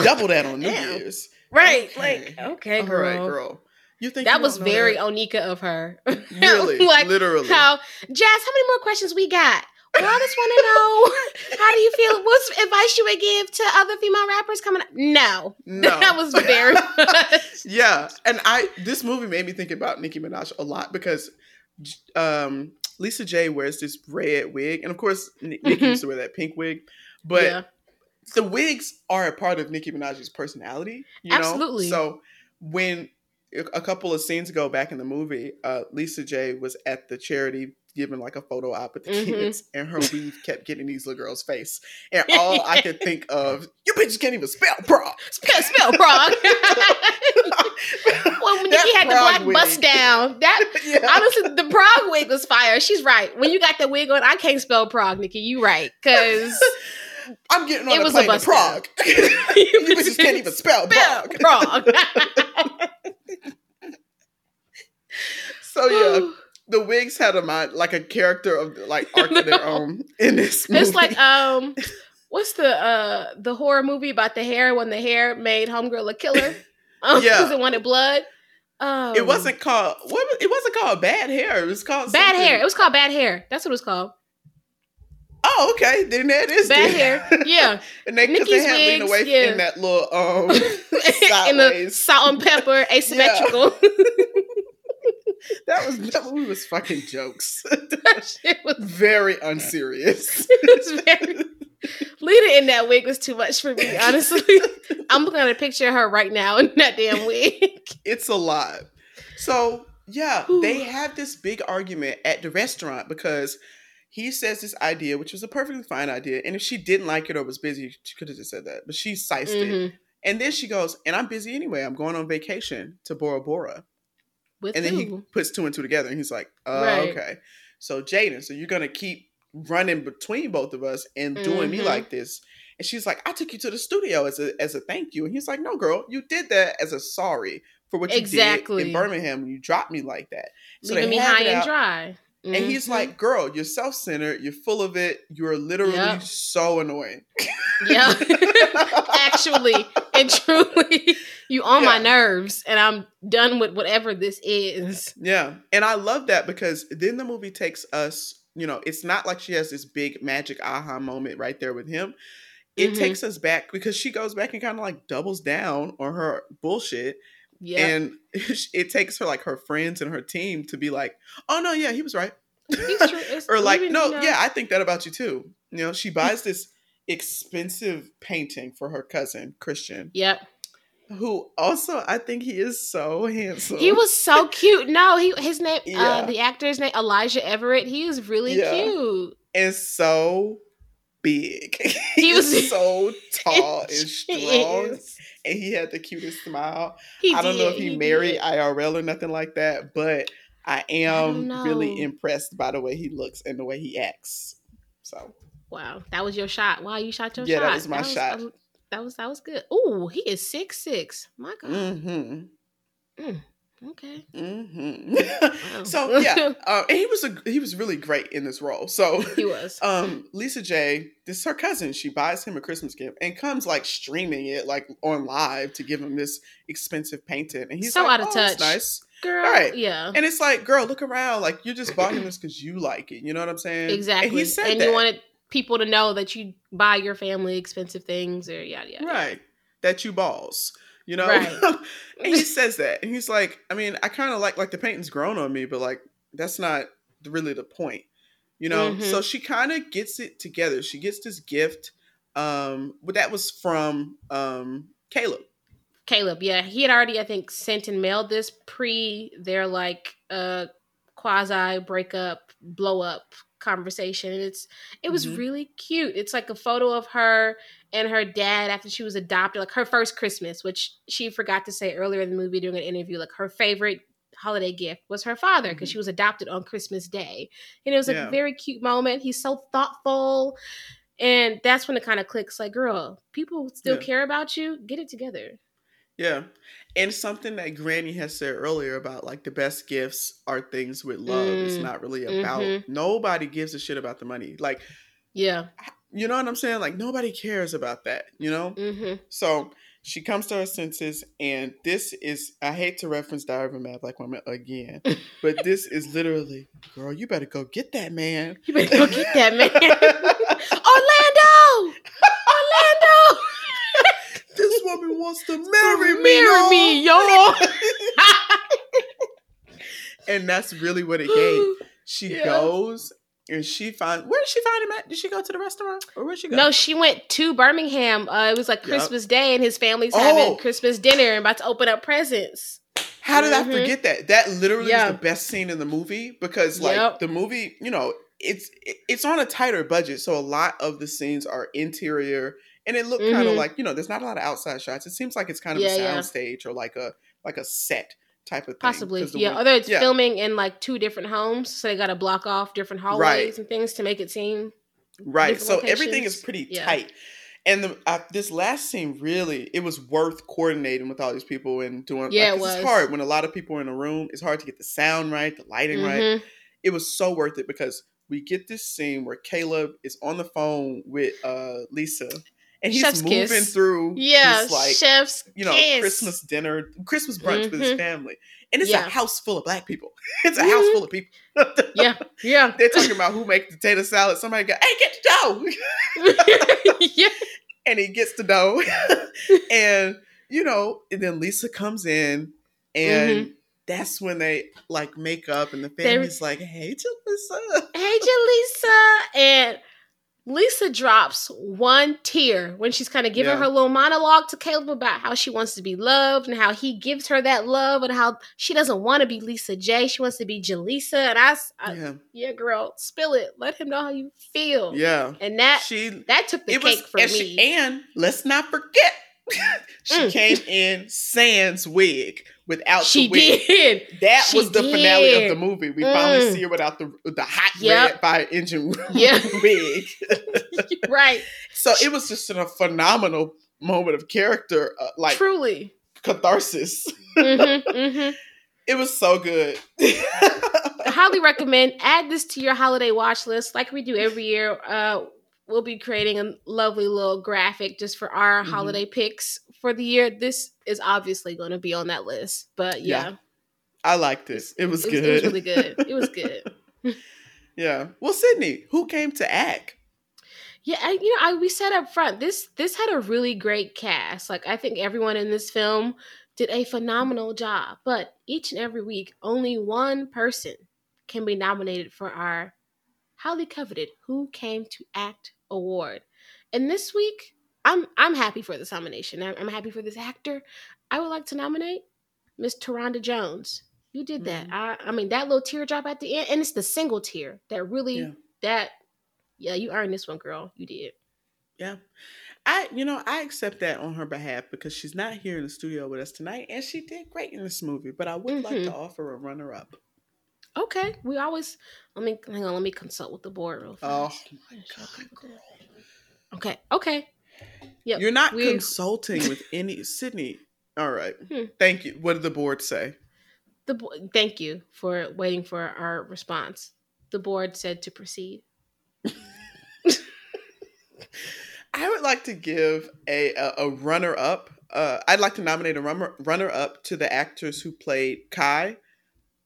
Speaker 2: Double that on New Year's.
Speaker 1: Right.
Speaker 2: Okay.
Speaker 1: Like, okay, girl.
Speaker 2: right, girl. You think
Speaker 1: That
Speaker 2: you
Speaker 1: was very
Speaker 2: that?
Speaker 1: Onika of her.
Speaker 2: really,
Speaker 1: like
Speaker 2: literally.
Speaker 1: how Jazz, how many more questions we got? Well, I just want to know how do you feel? What's advice you would give to other female rappers coming up? No.
Speaker 2: No.
Speaker 1: that was very much.
Speaker 2: yeah, and I this movie made me think about Nicki Minaj a lot because um, Lisa J wears this red wig, and of course Ni- Nicki
Speaker 1: Mhm.
Speaker 2: used to wear that pink wig, but
Speaker 1: yeah.
Speaker 2: the wigs are a part of Nicki Minaj's personality. You know?
Speaker 1: Absolutely.
Speaker 2: So when a couple of scenes ago back in the movie, uh, Lisa J was at the charity giving like a photo op with the
Speaker 1: Mhm.
Speaker 2: kids, and her weave kept getting these little girls' face, and all I could think of, you bitches can't even spell Prague.
Speaker 1: Spell, spell Prague. well, when Nicki had the black
Speaker 2: wig.
Speaker 1: bust down, that
Speaker 2: yeah.
Speaker 1: honestly, the Prague wig was fire. She's right. When you got the wig on, I can't spell Prague, Nicki. You right, because
Speaker 2: I'm getting on
Speaker 1: it
Speaker 2: a
Speaker 1: was a
Speaker 2: plane to Prague. you bitches can't even spell
Speaker 1: spell
Speaker 2: Prague.
Speaker 1: Prague.
Speaker 2: So yeah, the wigs had a mind like a character of like arc of their own in this movie.
Speaker 1: It's like um, what's the uh the horror movie about the hair when the hair made homegirl a killer? Um,
Speaker 2: Yeah.
Speaker 1: because it wanted blood. Um,
Speaker 2: it wasn't called what? was- It wasn't called bad hair. It was called
Speaker 1: bad
Speaker 2: something-
Speaker 1: hair. It was called bad hair. That's what it was called.
Speaker 2: Oh, okay. Then that is
Speaker 1: Bad hair. Yeah,
Speaker 2: and they because they had
Speaker 1: wigs,
Speaker 2: Waithe
Speaker 1: yeah.
Speaker 2: in that little um
Speaker 1: in the salt and pepper asymmetrical.
Speaker 2: That movie was fucking jokes.
Speaker 1: that shit was,
Speaker 2: Very unserious.
Speaker 1: it was very. Lita in that wig was too much for me, honestly. I'm looking at a picture of her right now in that damn wig.
Speaker 2: it's a lot. So yeah,
Speaker 1: Whew.
Speaker 2: they have this big argument at the restaurant because he says this idea, which was a perfectly fine idea, and if she didn't like it or was busy, she could have just said that. But she sized it,
Speaker 1: Mhm.
Speaker 2: and then she goes, "And I'm busy anyway. I'm going on vacation to Bora Bora."
Speaker 1: With
Speaker 2: And then he puts two and two together, and he's like, uh,
Speaker 1: Right.
Speaker 2: "Okay." So Jaden, so you're gonna keep running between both of us and doing me
Speaker 1: Mhm.
Speaker 2: like this? And she's like, "I took you to the studio as a as a thank you," and he's like, "No, girl, you did that as a sorry." For what you did
Speaker 1: Exactly.
Speaker 2: in Birmingham when you dropped me like that. So
Speaker 1: leaving me high and
Speaker 2: out,
Speaker 1: dry.
Speaker 2: And he's like, girl, you're self centered. You're full of it. You're literally
Speaker 1: Yep.
Speaker 2: so annoying.
Speaker 1: yeah, actually and truly, you on my nerves, and I'm done with whatever this is.
Speaker 2: Yeah. And I love that because then the movie takes us, you know, it's not like she has this big magic aha moment right there with him. It
Speaker 1: Mhm.
Speaker 2: takes us back because she goes back and kind of like doubles down on her bullshit.
Speaker 1: Yeah,
Speaker 2: And it takes her like her friends and her team to be like, oh no, yeah, he was right.
Speaker 1: He's true.
Speaker 2: Or like, no,
Speaker 1: know-
Speaker 2: yeah, I think that about you too. You know, she buys this expensive painting for her cousin, Christian,
Speaker 1: Yep.
Speaker 2: who also I think he is so handsome.
Speaker 1: He was so cute. No, he his name,
Speaker 2: Yeah.
Speaker 1: uh, the actor's name, Elijah Everett. He is really
Speaker 2: Yeah.
Speaker 1: cute.
Speaker 2: and so big.
Speaker 1: He was-
Speaker 2: so tall and strong. And he had the cutest smile.
Speaker 1: He
Speaker 2: I don't know if
Speaker 1: did,
Speaker 2: he, married
Speaker 1: did.
Speaker 2: IRL or nothing like that, but I am really impressed by the way he looks and the way he acts. So
Speaker 1: Wow, that was your shot. Wow, you shot your
Speaker 2: Yeah,
Speaker 1: shot.
Speaker 2: that was my shot.
Speaker 1: um, that was that was good. Ooh, he is six six. My God.
Speaker 2: mm-hmm.
Speaker 1: Okay.
Speaker 2: Mm-hmm.
Speaker 1: Wow.
Speaker 2: so yeah, uh, and he was a he was really great in this role. So
Speaker 1: He was.
Speaker 2: um Lisa J, this is her cousin. She buys him a Christmas gift and comes like streaming it like on live to give him this expensive painting. And he's
Speaker 1: So
Speaker 2: like,
Speaker 1: out of
Speaker 2: "Oh,
Speaker 1: touch."
Speaker 2: nice.
Speaker 1: Girl.
Speaker 2: right.
Speaker 1: Yeah.
Speaker 2: And it's like, girl, look around. Like you just bought him this because you like it. You know what I'm saying?
Speaker 1: Exactly.
Speaker 2: And he said
Speaker 1: and
Speaker 2: that.
Speaker 1: you wanted people to know that you buy your family expensive things or yada yada.
Speaker 2: right. That you balls. You know?
Speaker 1: Right.
Speaker 2: and he says that. And he's like, I mean, I kind of like like the painting's grown on me, but like that's not really the point. You know?
Speaker 1: Mhm.
Speaker 2: So she kind of gets it together. She gets this gift. Um, but that was from um Caleb.
Speaker 1: Caleb, yeah, he had already, I think, sent and mailed this pre their like uh quasi breakup, blow up conversation. And it's it was
Speaker 2: Mhm.
Speaker 1: really cute. It's like a photo of her and her dad after she was adopted, like her first Christmas, which she forgot to say earlier in the movie during an interview, like her favorite holiday gift was her father because
Speaker 2: Mhm.
Speaker 1: she was adopted on Christmas Day. And it was like
Speaker 2: Yeah.
Speaker 1: a very cute moment. He's so thoughtful. And that's when it kind of clicks like, girl, people still
Speaker 2: Yeah.
Speaker 1: care about you. Get it together.
Speaker 2: Yeah. And something that Granny has said earlier about like the best gifts are things with love. It's
Speaker 1: Mm.
Speaker 2: not really about
Speaker 1: Mhm.
Speaker 2: nobody gives a shit about the money. Like,
Speaker 1: Yeah.
Speaker 2: you know what I'm saying? Like nobody cares about that, you know?
Speaker 1: Mm-hmm.
Speaker 2: So she comes to her senses, and this is I hate to reference Diary of a Mad Black Woman again, but this is literally, girl, you better go get that man.
Speaker 1: You better go get that man. Orlando!
Speaker 2: Woman wants to marry me.
Speaker 1: Marry me, y'all.
Speaker 2: and that's really what it gave. She
Speaker 1: Yeah.
Speaker 2: goes and she finds where did she find him at? Did she go to the restaurant or where she go?
Speaker 1: No, she went to Birmingham. Uh, it was like. Christmas Day, and his family's
Speaker 2: Oh.
Speaker 1: having Christmas dinner and about to open up presents.
Speaker 2: How did I
Speaker 1: Mhm.
Speaker 2: forget that? That literally
Speaker 1: Yeah.
Speaker 2: is the best scene in the movie because like
Speaker 1: Yep.
Speaker 2: the movie, you know, it's it's on a tighter budget, so a lot of the scenes are interior and it looked kind of like, you know, there's not a lot of outside shots. It seems like it's kind of
Speaker 1: Yeah,
Speaker 2: a
Speaker 1: yeah.
Speaker 2: sound stage or like a like a set type of thing.
Speaker 1: Possibly, yeah. Although it's
Speaker 2: yeah.
Speaker 1: filming in like two different homes, so they got to block off different hallways
Speaker 2: Right.
Speaker 1: and things to make it seem.
Speaker 2: Right. So everything is pretty
Speaker 1: Yeah.
Speaker 2: tight. And the, uh, this last scene really, it was worth coordinating with all these people and doing.
Speaker 1: Yeah,
Speaker 2: like,
Speaker 1: it
Speaker 2: 'cause It's
Speaker 1: was.
Speaker 2: hard when a lot of people are in a room. It's hard to get the sound right, the lighting right.
Speaker 1: Mhm.
Speaker 2: It was so worth it because we get this scene where Caleb is on the phone with uh, Lisa, and he's
Speaker 1: Chef's
Speaker 2: moving
Speaker 1: kiss.
Speaker 2: through
Speaker 1: Yeah,
Speaker 2: this like
Speaker 1: chef's
Speaker 2: you know
Speaker 1: kiss.
Speaker 2: Christmas dinner, Christmas brunch with his
Speaker 1: Mhm.
Speaker 2: family, and it's
Speaker 1: Yeah.
Speaker 2: a house full of black people. It's a house
Speaker 1: Mhm.
Speaker 2: full of people.
Speaker 1: Yeah, yeah,
Speaker 2: They're talking about who makes potato salad. Somebody go, "Hey, get the dough!"
Speaker 1: yeah.
Speaker 2: and he gets the dough, and you know, and then Lisa comes in, and that's when they like make up, and the family's like, "Hey, Jaleesa."
Speaker 1: Hey, Jaleesa. And Lisa drops one tear when she's kind of giving
Speaker 2: Yeah.
Speaker 1: her little monologue to Caleb about how she wants to be loved and how he gives her that love and how she doesn't want to be Lisa J. She wants to be Jaleesa. And I,
Speaker 2: Yeah,
Speaker 1: yeah, girl, spill it. Let him know how you feel.
Speaker 2: yeah.
Speaker 1: And that
Speaker 2: She
Speaker 1: that took the
Speaker 2: it
Speaker 1: cake
Speaker 2: was,
Speaker 1: for
Speaker 2: and,
Speaker 1: me.
Speaker 2: she, and let's not forget, she
Speaker 1: Mm.
Speaker 2: came in sans wig without
Speaker 1: She
Speaker 2: the wig.
Speaker 1: did.
Speaker 2: That
Speaker 1: She
Speaker 2: was the finale of the movie. We finally
Speaker 1: Mm.
Speaker 2: see her without the the hot
Speaker 1: Yep.
Speaker 2: red fire engine
Speaker 1: Yeah.
Speaker 2: wig.
Speaker 1: right.
Speaker 2: so it was just a phenomenal moment of character, uh, like
Speaker 1: Truly.
Speaker 2: catharsis.
Speaker 1: hmm hmm
Speaker 2: It was so good.
Speaker 1: I highly recommend add this to your holiday watch list like we do every year uh we'll be creating a lovely little graphic just for our
Speaker 2: Mhm.
Speaker 1: holiday picks for the year this is obviously going to be on that list but yeah,
Speaker 2: Yeah, I liked it. It was
Speaker 1: it,
Speaker 2: good.
Speaker 1: it was really good it was good
Speaker 2: yeah. Well, Sydney, who came to act?
Speaker 1: yeah I, you know I, we said up front this this had a really great cast like i think everyone in this film did a phenomenal job but each and every week only one person can be nominated for our highly coveted Who Came to Act award. And this week, I'm I'm happy for this nomination. I'm, I'm happy for this actor. I would like to nominate Miss Ta'Rhonda Jones. You did that.
Speaker 2: Mhm.
Speaker 1: I I mean that little teardrop at the end, and it's the single tear that really
Speaker 2: Yeah.
Speaker 1: that yeah you earned this one, girl. You did.
Speaker 2: Yeah. I, you know, I accept that on her behalf because she's not here in the studio with us tonight, and she did great in this movie. But I would like
Speaker 1: Mhm.
Speaker 2: to offer a runner-up.
Speaker 1: Okay, we always let me hang on. Let me consult with the board real
Speaker 2: Oh
Speaker 1: fast.
Speaker 2: my god!
Speaker 1: Okay, okay. Yep.
Speaker 2: You're not
Speaker 1: we-
Speaker 2: consulting with any Sydney. All right,
Speaker 1: Hmm.
Speaker 2: thank you. What did the board say?
Speaker 1: The bo- thank you for waiting for our response. The board said to proceed.
Speaker 2: I would like to give a a, a runner up. Uh, I'd like to nominate a runner runner up to the actors who played Kai.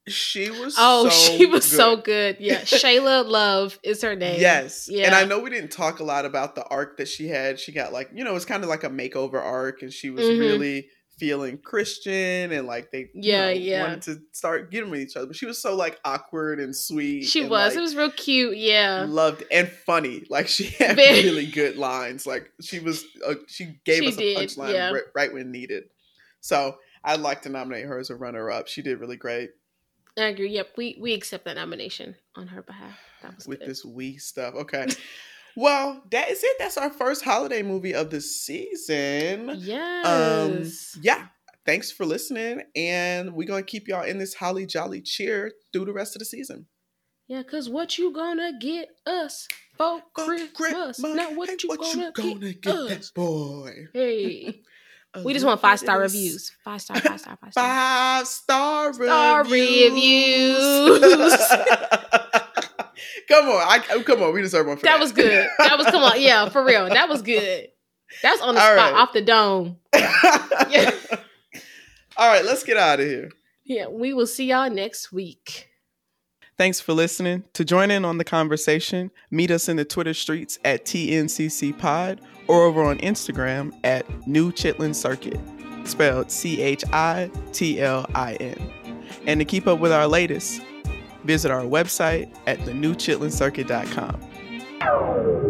Speaker 2: She was
Speaker 1: Oh,
Speaker 2: so
Speaker 1: she was
Speaker 2: good.
Speaker 1: so good. Yeah, Shayla Love is her name.
Speaker 2: Yes.
Speaker 1: Yeah.
Speaker 2: And I know we didn't talk a lot about the arc that she had. She got like, you know, it's kind of like a makeover arc and she was
Speaker 1: Mhm.
Speaker 2: really feeling Christian and like they you
Speaker 1: Yeah,
Speaker 2: know,
Speaker 1: yeah.
Speaker 2: wanted to start getting with each other. But she was so like awkward and sweet.
Speaker 1: She
Speaker 2: and,
Speaker 1: was.
Speaker 2: like,
Speaker 1: it was real cute. Yeah.
Speaker 2: loved and funny. Like she had really good lines. Like she was uh, she gave
Speaker 1: She
Speaker 2: us a punchline
Speaker 1: yeah.
Speaker 2: ri- right when needed. So I'd like to nominate her as a runner up. She did really great
Speaker 1: I agree. Yep. We we accept that nomination on her behalf. That was
Speaker 2: with
Speaker 1: good.
Speaker 2: this wee stuff. Okay. well, that is it. That's our first holiday movie of the season.
Speaker 1: Yes.
Speaker 2: Um, yeah. Thanks for listening. And we're going to keep y'all in this holly jolly cheer through the rest of the season.
Speaker 1: yeah, cause what you gonna get us for
Speaker 2: For
Speaker 1: Christmas? Not what
Speaker 2: hey,
Speaker 1: you
Speaker 2: what
Speaker 1: gonna,
Speaker 2: you gonna
Speaker 1: get,
Speaker 2: get
Speaker 1: us?
Speaker 2: that boy.
Speaker 1: Hey, We just want five star reviews. Five star. Five star. Five star.
Speaker 2: Five star
Speaker 1: Star
Speaker 2: reviews. come on, I oh, come on. We deserve one for that.
Speaker 1: That was good. That was come on. Yeah, for real. That was good. That's on the
Speaker 2: All
Speaker 1: spot,
Speaker 2: right.
Speaker 1: off the dome. Yeah.
Speaker 2: All right, let's get out of here.
Speaker 1: Yeah, we will see y'all next week.
Speaker 2: Thanks for listening. To join in on the conversation, meet us in the Twitter streets at TNCC Pod or over on Instagram at New Chitlin Circuit, spelled C H I T L I N. And to keep up with our latest, visit our website at thenewchitlincircuit.com.